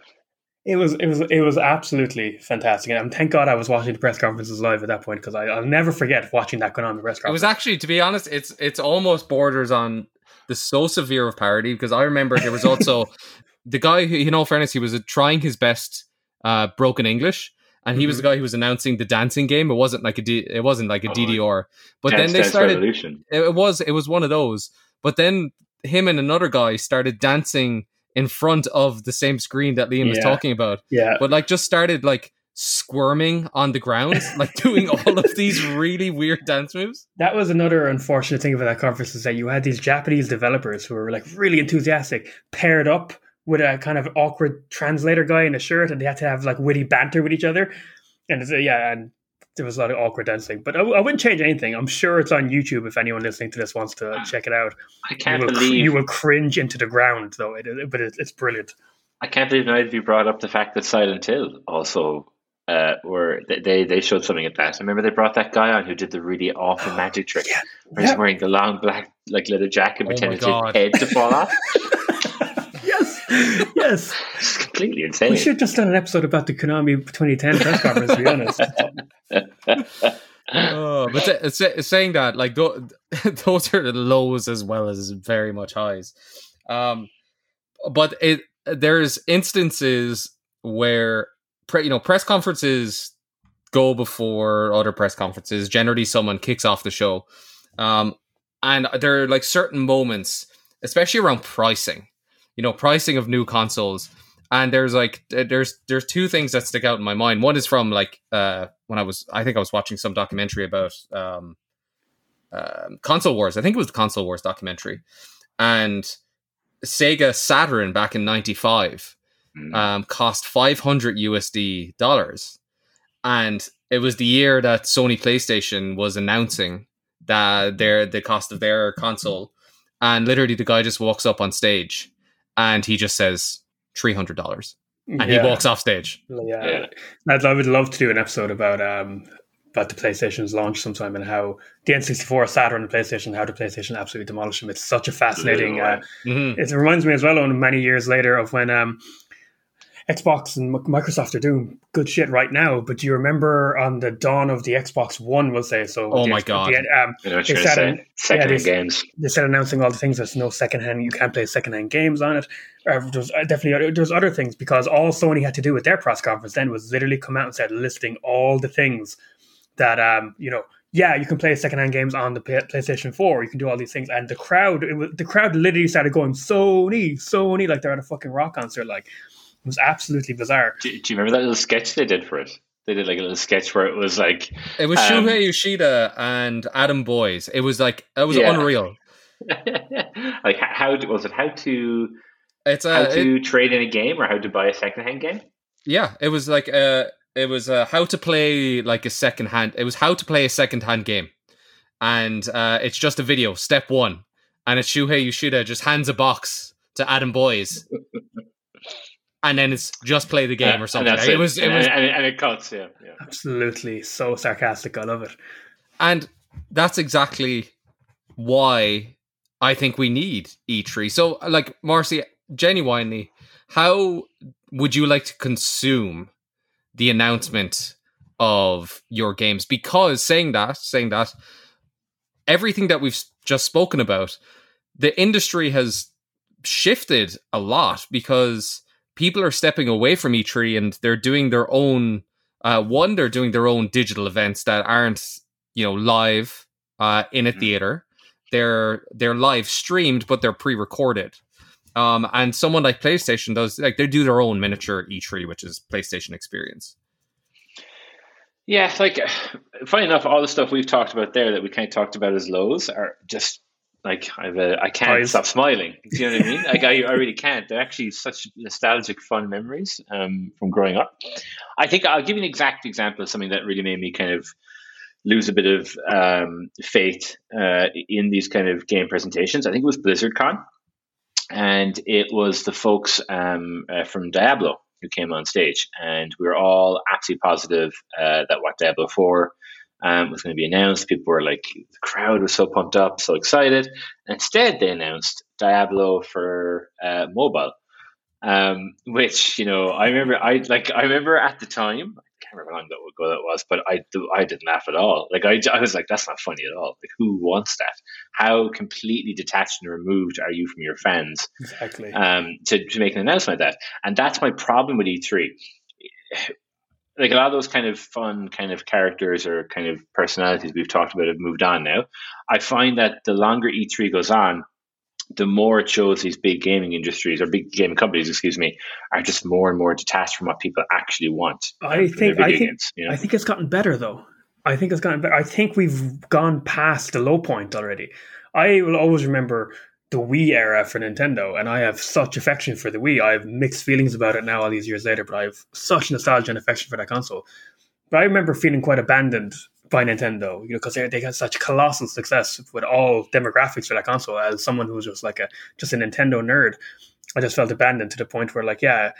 It was it was it was absolutely fantastic, and thank God I was watching the press conferences live at that point because I'll never forget watching that going on in the press It was actually, to be honest, it's it's almost borders on the so severe of parody because I remember there was also [laughs] the guy who, you know, fairness, he was uh, trying his best uh, broken English, and he was the Mm-hmm. guy who was announcing the dancing game. It wasn't like a D, it wasn't like a Oh, DDR, but Dance then they started. Revolution. It it was it was one of those, but then him and another guy started dancing in front of the same screen that Liam was talking about, yeah, but like just started like squirming on the ground, [laughs] like doing all of these really weird dance moves. that was another unfortunate thing about that conference is that you had these Japanese developers who were like really enthusiastic, paired up with a kind of awkward translator guy in a shirt, and they had to have like witty banter with each other. And it's, uh, yeah, and there was a lot of awkward dancing, but I, I wouldn't change anything. I'm sure it's on YouTube if anyone listening to this wants to check it out. I can't you will, cr- believe you will cringe into the ground, though. It, it- but it, it's brilliant. I can't believe neither of you brought up the fact that Silent Hill also uh, were they- they they showed something at that. I remember they brought that guy on who did the really awful [gasps] magic trick, Yeah. where he's Yeah. wearing the long black like leather jacket, Oh my pretending to his head to fall off. [laughs] yes, yes. It's completely insane. We should have just done an episode about the Konami 2010 press conference. To be honest, [laughs] Oh, but sa- sa- saying that, like tho- [laughs] those are the lows as well as very much highs. Um, but it there's instances where pre, you know press conferences go before other press conferences. Generally, someone kicks off the show, um, and there are like certain moments, especially around pricing. You know, pricing of new consoles. And there's like there's there's two things that stick out in my mind. One is from like uh when I was I think I was watching some documentary about um, um console wars. I think it was the console wars documentary, and Sega Saturn back in '95 Mm. um, cost 500 USD dollars, and it was the year that Sony PlayStation was announcing that their the cost of their console, and literally the guy just walks up on stage, and he just says three hundred dollars, and yeah. he walks off stage. Yeah. Yeah. I'd, I would love to do an episode about um about the PlayStation's launch sometime and how the N64, Saturn, and PlayStation, how the PlayStation absolutely demolished them. It's such a fascinating. Uh, Mhm. it reminds me as well, on many years later, of when um, Xbox and Microsoft are doing good shit right now. But do you remember on the dawn of the Xbox One, we'll say so? Oh my Xbox- God. the, um, You know They you're going to said say? Second yeah, they- games. they said announcing all the things. There's no secondhand. You can't play secondhand games on it. Uh, there's uh, definitely there's other things because all Sony had to do with their press conference then was literally come out and said listing all the things that um you know yeah you can play secondhand games on the PlayStation 4. You can do all these things, and the crowd, was, the crowd literally started going Sony Sony like they're at a fucking rock concert. Like it was absolutely bizarre. Do, do you remember that little sketch they did for it? They did like a little sketch where it was like, It was Um, Shuhei Yoshida and Adam Boyes. It was like it was Yeah. unreal. [laughs] like how was it? How to It's how uh, it- to trade in a game or how to buy a second hand game? yeah, it was like uh, it was uh, how to play like a second hand. It was how to play a second hand game, and uh, it's just a video. Step one, and it's Shuhei Yoshida just hands a box to Adam Boyes, [laughs] and then it's just play the game or and something. that's It was it and, was and, and it cuts. Yeah, yeah. Absolutely so sarcastic. I love it. And that's exactly why I think we need E3. So, like, Marcy, genuinely, how would you like to consume the announcement of your games? Because saying that, saying that, everything that we've just spoken about, the industry has shifted a lot because people are stepping away from E3 and they're doing their own. Uh, one, they're doing their own digital events that aren't, you know, live uh, in a Mhm. theater. They're they're live streamed, but they're pre-recorded. Um, and someone like PlayStation does like they do their own miniature E3, which is PlayStation Experience. Yeah, like [sighs] funny enough, all the stuff we've talked about there that we kind of talked about as lows are just like I've I can't Eyes. stop smiling. Do you know what I mean? Like I, I really [laughs] can't. They're actually such nostalgic, fun memories um, from growing up. I think I'll give you an exact example of something that really made me kind of lose a bit of um, faith uh, in these kind of game presentations. I think it was BlizzardCon. and it was the folks um, uh, from Diablo who came on stage, and we were all absolutely positive uh, that what Diablo Four um, was going to be announced. People were like, the crowd was so pumped up, so excited. Instead, they announced Diablo for uh, mobile, um, which you know, I remember. I like. I remember at the time. I can't remember how long ago that was, but I I didn't laugh at all. Like I, I was like, that's not funny at all. Like who wants that? How completely detached and removed are you from your fans? Exactly. Um, to to make an announcement like that, and that's my problem with E three like a lot of those kind of fun kind of characters or kind of personalities we've talked about have moved on now. I find that the longer E3 goes on, the more it shows these big gaming industries or big gaming companies, excuse me, are just more and more detached from what people actually want. I think I think games, you know? I think it's gotten better though. I think it's gotten better. I think we've gone past the low point already. I will always remember the Wii era for Nintendo, and I have such affection for the Wii. I have mixed feelings about it now, all these years later, but I have such nostalgia and affection for that console. But I remember feeling quite abandoned by Nintendo, you know, because they, they had such colossal success with all demographics for that console. As someone who was just like a just a Nintendo nerd, I just felt abandoned to the point where, like, yeah,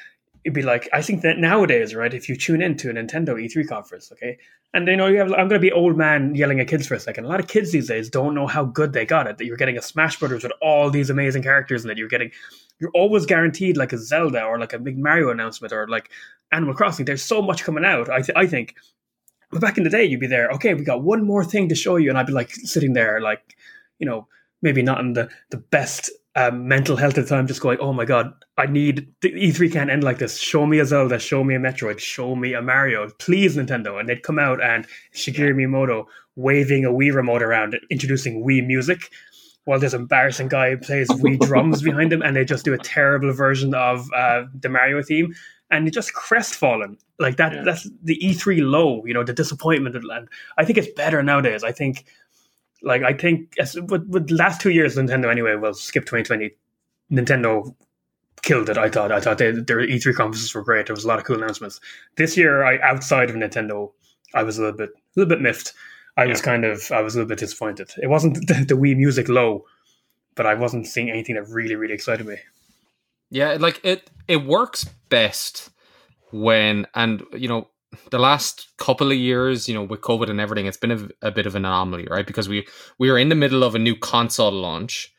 it'd be like I think that nowadays, right? If you tune into a Nintendo E3 conference, okay, and you know you have I'm to be old man yelling at kids for a second. A lot of kids these days don't know how good they got it. That you're getting a Smash Brothers with all these amazing characters, and that you're getting you're always guaranteed like a Zelda or like a big Mario announcement or like Animal Crossing. There's so much coming out. I th- I think. But back in the day, you'd be there. Okay, we got one more thing to show you, and I'd be like sitting there, like you know, maybe not in the the best um, mental health at the time, just going, "Oh my god, I need the E3 can't end like this. Show me a Zelda, show me a Metroid, show me a Mario, please, Nintendo." And they'd come out and Shigeru Miyamoto waving a Wii remote around, introducing Wii music, while this embarrassing guy plays Wii [laughs] drums behind him, and they just do a terrible version of uh, the Mario theme, and it just crestfallen like that. Yeah. That's the E3 low, you know, the disappointment. And I think it's better nowadays. I think like I think with, with the last two years, Nintendo anyway. Well, skip 2020. Nintendo killed it. I thought. I thought they, their E3 conferences were great. There was a lot of cool announcements. This year, I outside of Nintendo, I was a little bit, a little bit miffed. I yeah. was kind of, I was a little bit disappointed. It wasn't [laughs] the, the Wii music low, but I wasn't seeing anything that really, really excited me. Yeah, like it, it works best when, and you know, the last couple of years, you know, with COVID and everything, it's been a, a, bit of an anomaly, right? Because we we were in the middle of a new console launch,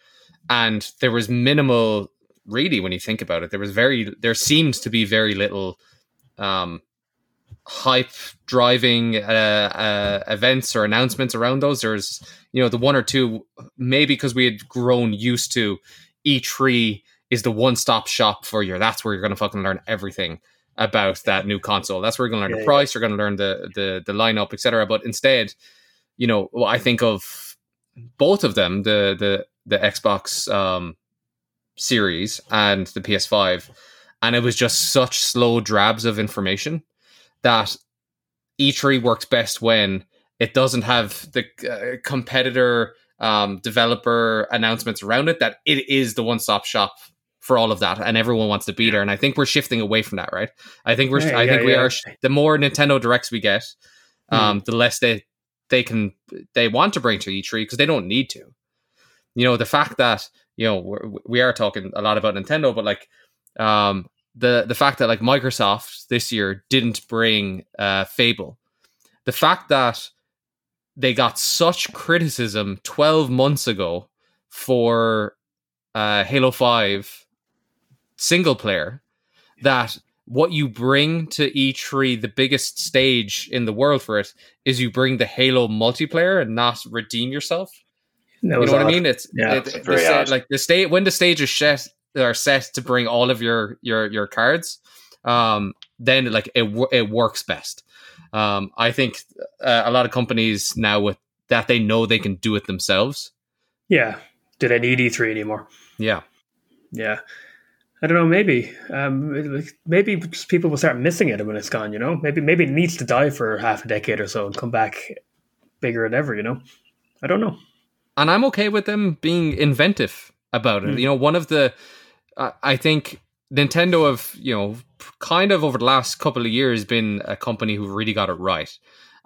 and there was minimal, really, when you think about it, there was very, there seems to be very little um, hype driving uh, uh, events or announcements around those. There's, you know, the one or two, maybe because we had grown used to E3 is the one stop shop for you. That's where you're going to fucking learn everything about that new console. That's where you're going to learn yeah, the price, yeah. you're going to learn the the the lineup, etc. But instead, you know, I think of both of them, the the the Xbox um, Series and the PS5, and it was just such slow drabs of information that E3 works best when it doesn't have the uh, competitor um, developer announcements around it. That it is the one stop shop for all of that, and everyone wants to beat her. And I think we're shifting away from that, right? I think we're. Yeah, I think yeah, we yeah. are. The more Nintendo directs we get, hmm. um, mm. the less they they can they want to bring to E3 because they don't need to. You know, the fact that you know we're, we are talking a lot about Nintendo, but like um, the the fact that like Microsoft this year didn't bring uh, Fable, the fact that they got such criticism 12 months ago for uh, Halo 5 single player that what you bring to E3, the biggest stage in the world for it, is you bring the Halo multiplayer and not redeem yourself. you know odd. what I mean? It's, yeah, it, it's the, like the state when the stage is set are set to bring all of your your your cards. Um, then like it it works best. Um, I think uh, a lot of companies now with that they know they can do it themselves. Yeah. Do they need E3 anymore? Yeah. Yeah. I don't know. Maybe, um, maybe people will start missing it when it's gone. You know, maybe maybe it needs to die for half a decade or so and come back bigger than ever. You know, I don't know. And I'm okay with them being inventive about it. Mm. You know, one of the, uh, I think Nintendo have you know kind of over the last couple of years been a company who really got it right,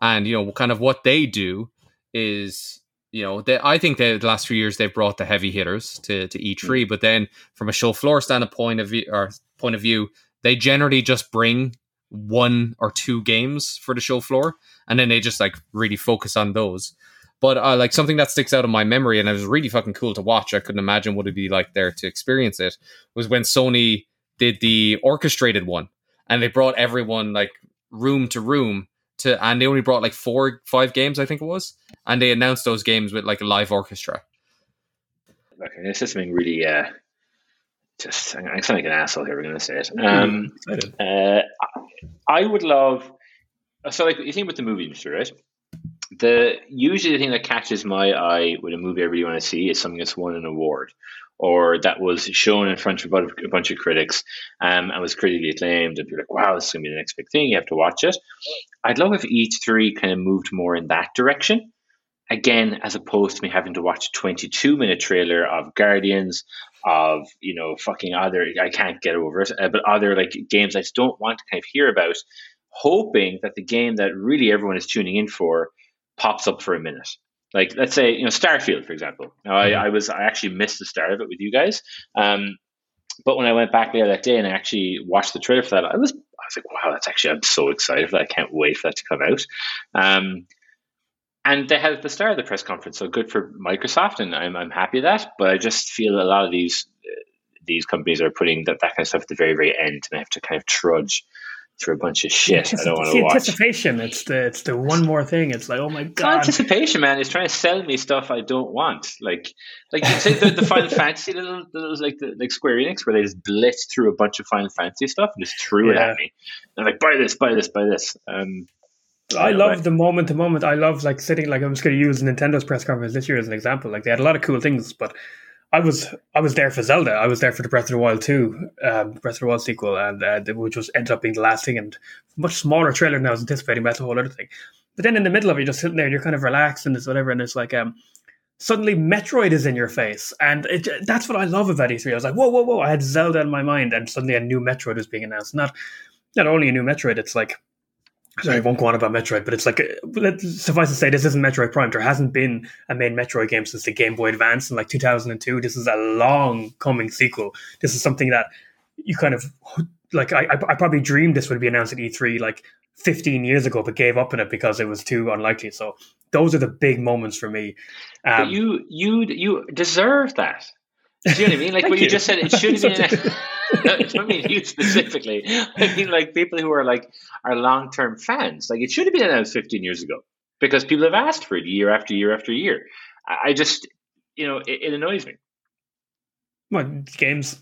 and you know, kind of what they do is you know, they, I think they, the last few years they've brought the heavy hitters to to E3, mm. but then from a show floor standpoint point of view or point of view, they generally just bring one or two games for the show floor, and then they just like really focus on those. But uh, like something that sticks out of my memory, and it was really fucking cool to watch. I couldn't imagine what it'd be like there to experience it. Was when Sony did the orchestrated one, and they brought everyone like room to room to, and they only brought like four, five games, I think it was, and they announced those games with like a live orchestra. Okay, this is something really uh, just I'm sound like an asshole here. We're going to say it. [laughs] Um, uh, I would love. So, like you think about the movie industry, right? The usually the thing that catches my eye with a movie I really want to see is something that's won an award, or that was shown in front of a bunch of critics um, and was critically acclaimed, and people are like, "Wow, this is going to be the next big thing. You have to watch it." I'd love if E3 kind of moved more in that direction again, as opposed to me having to watch a 22 minute trailer of Guardians, of you know fucking other I can't get over it, uh, but other like games I just don't want to kind of hear about, hoping that the game that really everyone is tuning in for pops up for a minute. Like let's say you know Starfield for example. Now I, mm-hmm. I was I actually missed the start of it with you guys, um, but when I went back there that day and I actually watched the trailer for that, I was I was like, wow, that's actually I'm so excited for that. I can't wait for that to come out. Um, and they had at the start of the press conference, so good for Microsoft, and I'm I'm happy with that. But I just feel a lot of these uh, these companies are putting that, that kind of stuff at the very very end, and I have to kind of trudge through a bunch of shit. I don't want to watch. Anticipation. It's the it's the one more thing. It's like oh my god. anticipation, man. It's trying to sell me stuff I don't want. Like like the, the Final [laughs] Fantasy little, little like the, like Square Enix where they just blitzed through a bunch of Final Fantasy stuff and just threw yeah. it at me. And I'm like buy this, buy this, buy this. Um, I love the moment to moment. I love like sitting like I'm just going to use Nintendo's press conference this year as an example. Like they had a lot of cool things, but I was I was there for Zelda. I was there for the Breath of the Wild 2, um, Breath of the Wild sequel, and uh, which was ended up being the last thing and much smaller trailer than I was anticipating. That's a whole other thing. But then in the middle of it, you're just sitting there, and you're kind of relaxed and it's whatever, and it's like um, suddenly Metroid is in your face, and it, that's what I love about E3. I was like, whoa, whoa, whoa! I had Zelda in my mind, and suddenly a new Metroid was being announced. Not not only a new Metroid, it's like Sorry, I won't go on about Metroid, but it's like suffice to say, this isn't Metroid Prime. There hasn't been a main Metroid game since the Game Boy Advance in like 2002. This is a long coming sequel. This is something that you kind of like. I, I probably dreamed this would be announced at E3 like 15 years ago, but gave up on it because it was too unlikely. So those are the big moments for me. Um, but you you you deserve that. Do you know what I mean? Like what you. you. just said, it should have been. I mean you specifically. I mean like people who are like are long term fans. Like it should have been announced 15 years ago because people have asked for it year after year after year. I just, you know, it, it annoys me. What games?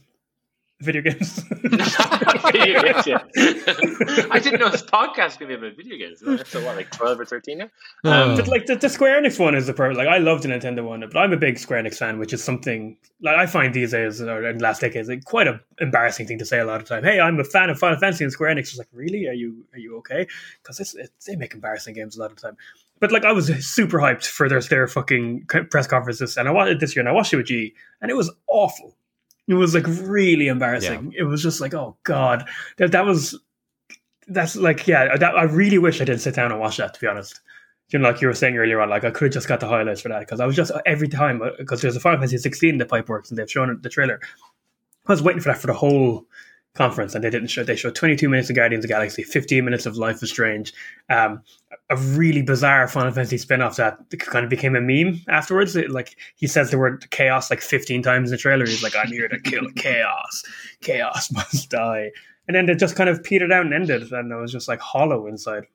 Video games. [laughs] [laughs] video games, yeah. I didn't know this podcast was going to be about video games. So what, like twelve or thirteen now? Um, but like the, the, Square Enix one is the perfect. Like I love the Nintendo one, but I'm a big Square Enix fan, which is something like I find these days or in the last decades like quite an embarrassing thing to say a lot of time. Hey, I'm a fan of Final Fantasy and Square Enix. It's like, really? Are you are you okay? Because they make embarrassing games a lot of the time. But like I was super hyped for their their fucking press conferences, and I watched it this year, and I watched it with G, and it was awful it was like really embarrassing. Yeah. It was just like, oh god, that that was that's like yeah. That, I really wish I didn't sit down and watch that. To be honest, you know, like you were saying earlier on, like I could have just got the highlights for that because I was just every time because uh, there's a Final Fantasy 16 the pipe works and they've shown the trailer. I was waiting for that for the whole conference, and they didn't show. They showed 22 minutes of Guardians of the Galaxy, 15 minutes of Life is Strange, um, a really bizarre Final Fantasy spin-off that kind of became a meme afterwards. It, like he says the word chaos like 15 times in the trailer. He's like, "I'm here to kill [laughs] chaos. Chaos [laughs] must die." And then it just kind of petered out and ended, and I was just like hollow inside. [laughs]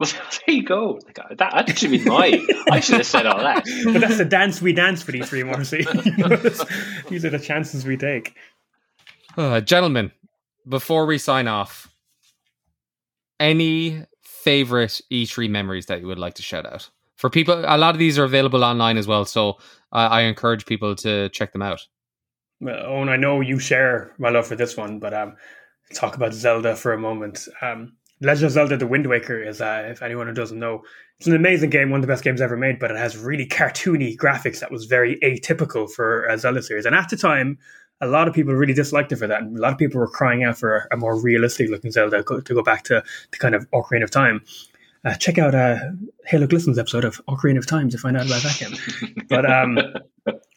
Well, there you go. Uh, that actually be my. I should have said all that. But that's the dance we dance for these three, Marcy. these are the chances we take. Uh, gentlemen, before we sign off, any favorite E3 memories that you would like to shout out? For people, a lot of these are available online as well, so I encourage people to check them out. Well, Owen, I know you share my love for this one, but um, talk about Zelda for a moment. Um, Legend of Zelda: The Wind Waker is, uh, if anyone who doesn't know, it's an amazing game, one of the best games ever made. But it has really cartoony graphics that was very atypical for a Zelda series. And at the time, a lot of people really disliked it for that. And a lot of people were crying out for a, more realistic looking Zelda to go back to the kind of Ocarina of Time. uh, check out uh, Hey Look Listen's episode of Ocarina of Time to find out about that game. [laughs] but um,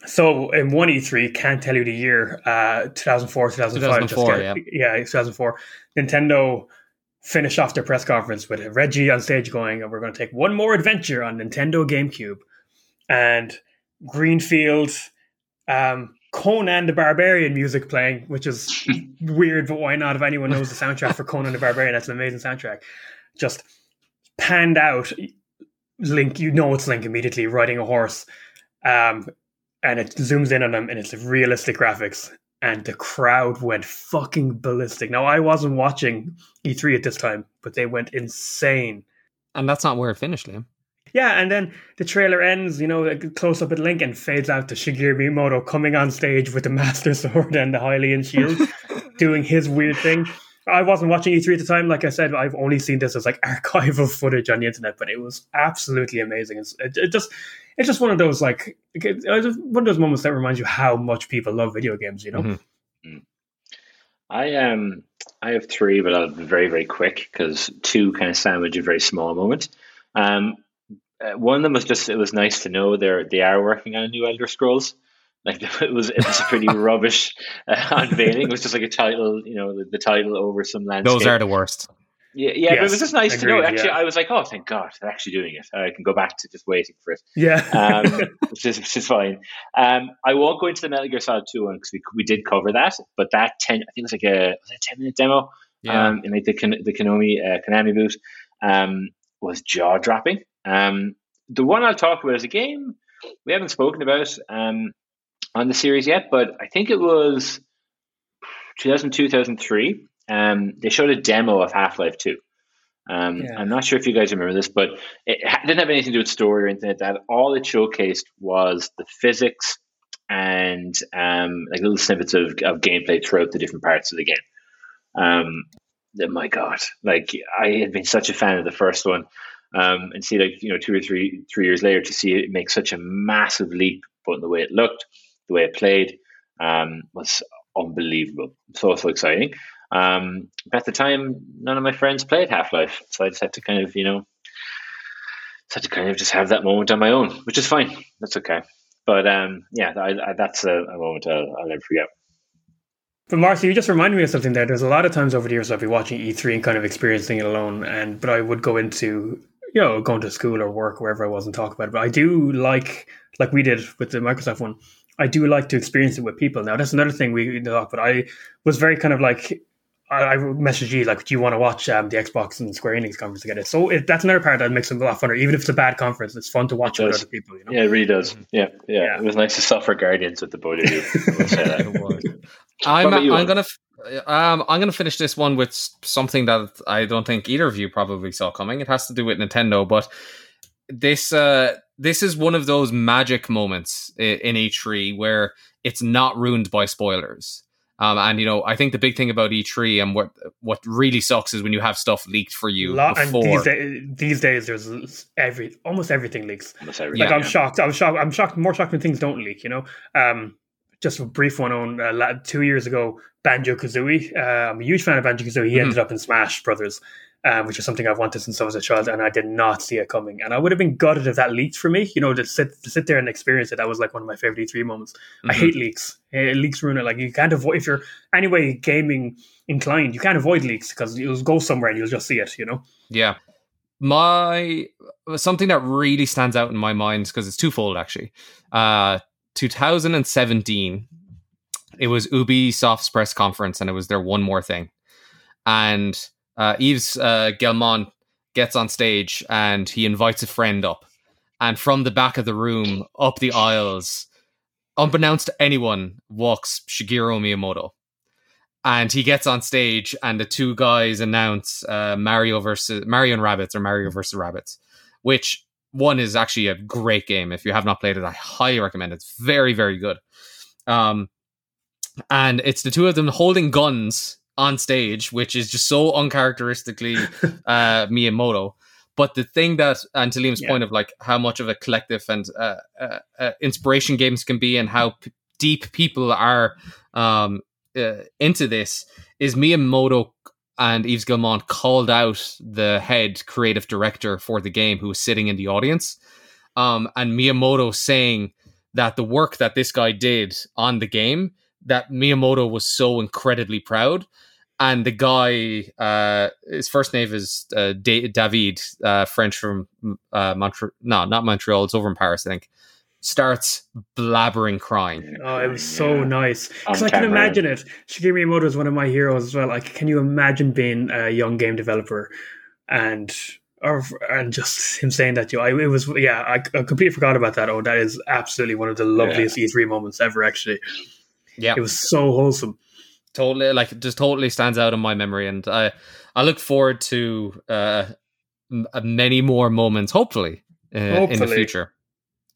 so in one E3, can't tell you the year, uh, 2004, 2005. 2004, get, yeah. yeah, 2004. Nintendo finished off their press conference with Reggie on stage going, and we're going to take one more adventure on Nintendo GameCube. And Greenfield, um, Conan the Barbarian music playing, which is [laughs] weird, but why not? If anyone knows the soundtrack for Conan the Barbarian, that's an amazing soundtrack. Just panned out. Link, you know it's Link immediately riding a horse, um, and it zooms in on him, and it's realistic graphics, and the crowd went fucking ballistic. Now I wasn't watching E3 at this time, but they went insane. And that's not where it finished, Liam. Yeah, and then the trailer ends, you know, a close up at Link and fades out to Shigeru Miyamoto coming on stage with the [laughs] Master Sword and the Hylian Shield, [laughs] doing his weird thing. I wasn't watching E3 at the time. Like I said, I've only seen this as like [laughs] archival footage on the internet, but it was absolutely amazing. It's, it, it just, it's just one of those like, it's one of those moments that reminds you how much people love video games. You know. Mm-hmm. I um I have three, but I'll be very very quick because two kind of sandwich a very small moment. Um, uh, one of them was just it was nice to know they're they are working on a new Elder Scrolls. Like [laughs] it was it was a pretty [laughs] rubbish uh, unveiling. It was just like a title, you know, the, the title over some landscape. Those are the worst. Yeah, yeah, yes, but it was just nice agreed, to know. Actually, yeah. I was like, oh, thank God, they're actually doing it. I can go back to just waiting for it. Yeah, um, [laughs] which is which is fine. Um, I won't go into the Metal Gear Solid Two one because we we did cover that, but that ten, I think it was like a, was a ten minute demo. Yeah, um, in like the the Konami uh, Konami booth, um, was jaw dropping. Um, the one I'll talk about is a game we haven't spoken about um, on the series yet, but I think it was 2002, 2003. Um, they showed a demo of Half Life 2. Um, yeah. I'm not sure if you guys remember this, but it didn't have anything to do with story or anything like that. All it showcased was the physics and um, like little snippets of, of gameplay throughout the different parts of the game. Um, my God, like I had been such a fan of the first one um, and see like you know two or three three years later to see it make such a massive leap, but in the way it looked, the way it played, um, was unbelievable. So so exciting. Um, but at the time, none of my friends played Half Life, so I just had to kind of you know, had to kind of just have that moment on my own, which is fine. That's okay. But um, yeah, I, I, that's a, a moment I'll, I'll never forget. But Marcy, you just reminded me of something there. There's a lot of times over the years I've been watching E3 and kind of experiencing it alone, and but I would go into you know, going to school or work, wherever I was and talk about it. But I do like, like we did with the Microsoft one, I do like to experience it with people. Now, that's another thing we talk, but I was very kind of like, I, I messaged you, like, do you want to watch um, the Xbox and Square Enix conference together? So it, that's another part that makes it a lot funner. Even if it's a bad conference, it's fun to watch with other people, you know? Yeah, it really does. Mm-hmm. Yeah, yeah, yeah. It was nice to suffer Guardians with the both of you. [laughs] I'm, I'm gonna um, I'm gonna finish this one with something that I don't think either of you probably saw coming. It has to do with Nintendo, but this uh, this is one of those magic moments in E3 where it's not ruined by spoilers. Um, and you know, I think the big thing about E3 and what what really sucks is when you have stuff leaked for you Lot, before. these, day, these, days, there's every almost everything leaks. Almost everything. Like yeah, I'm yeah. shocked. I'm shocked. I'm shocked. More shocked when things don't leak. You know. Um, just a brief one on uh, two years ago, Banjo Kazooie. Uh, I'm a huge fan of Banjo Kazooie. He mm-hmm. ended up in Smash Brothers, um, which is something I've wanted since I was a child, and I did not see it coming. And I would have been gutted if that leaked for me. You know, to sit to sit there and experience it. That was like one of my favorite E3 moments. Mm-hmm. I hate leaks. Uh, leaks ruin it. Like you can't avoid if you're anyway gaming inclined. You can't avoid leaks because you'll go somewhere and you'll just see it. You know. Yeah. My something that really stands out in my mind because it's twofold actually. Uh, 2017, it was Ubisoft's press conference, and it was their one more thing. And uh, Yves uh, Guillemot gets on stage and he invites a friend up. And from the back of the room, up the aisles, unbeknownst to anyone, walks Shigeru Miyamoto. And he gets on stage, and the two guys announce uh, Mario versus Mario and Rabbids or Mario versus Rabbids, which one is actually a great game. If you have not played it, I highly recommend it. It's very, very good. Um, and it's the two of them holding guns on stage, which is just so uncharacteristically [laughs] uh, Miyamoto. But the thing that, and to Liam's yeah. point of like how much of a collective and uh, uh, uh inspiration games can be, and how p- deep people are um, uh, into this, is Miyamoto and Yves Guillemot called out the head creative director for the game who was sitting in the audience. Um, and Miyamoto saying that the work that this guy did on the game, that Miyamoto was so incredibly proud. And the guy, uh, his first name is uh, David, uh, French from uh, Montreal. No, not Montreal. It's over in Paris, I think starts blabbering crying. Oh, it was so yeah. nice because I can imagine it. Shigeru Miyamoto is one of my heroes as well. Like, can you imagine being a young game developer and or and just him saying that to you? I, it was yeah, I, I, completely forgot about that. Oh, that is absolutely one of the loveliest yeah. E3 moments ever. Actually, yeah, it was so wholesome. Totally, like just totally stands out in my memory, and I I look forward to uh, many more moments, hopefully, uh, hopefully. in the future.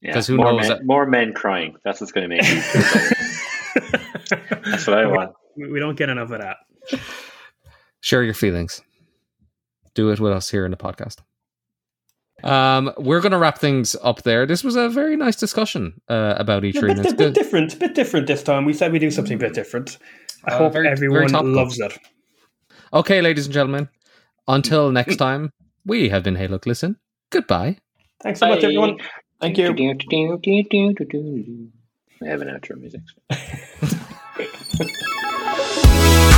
Because yeah, who knows? Men, more men crying. That's what's going to make me. [laughs] That's what I want. We don't get enough of that. Share your feelings. Do it with us here in the podcast. Um, we're going to wrap things up there. This was a very nice discussion uh, about E3. A bit, a bit different, a bit different this time. We said we do something a bit different. I uh, hope very, everyone very loves it. Okay, ladies and gentlemen. Until next time, we have been Hey Look Listen. Goodbye. Thanks so Bye. much, everyone. Thank you. I have an outro music. [laughs]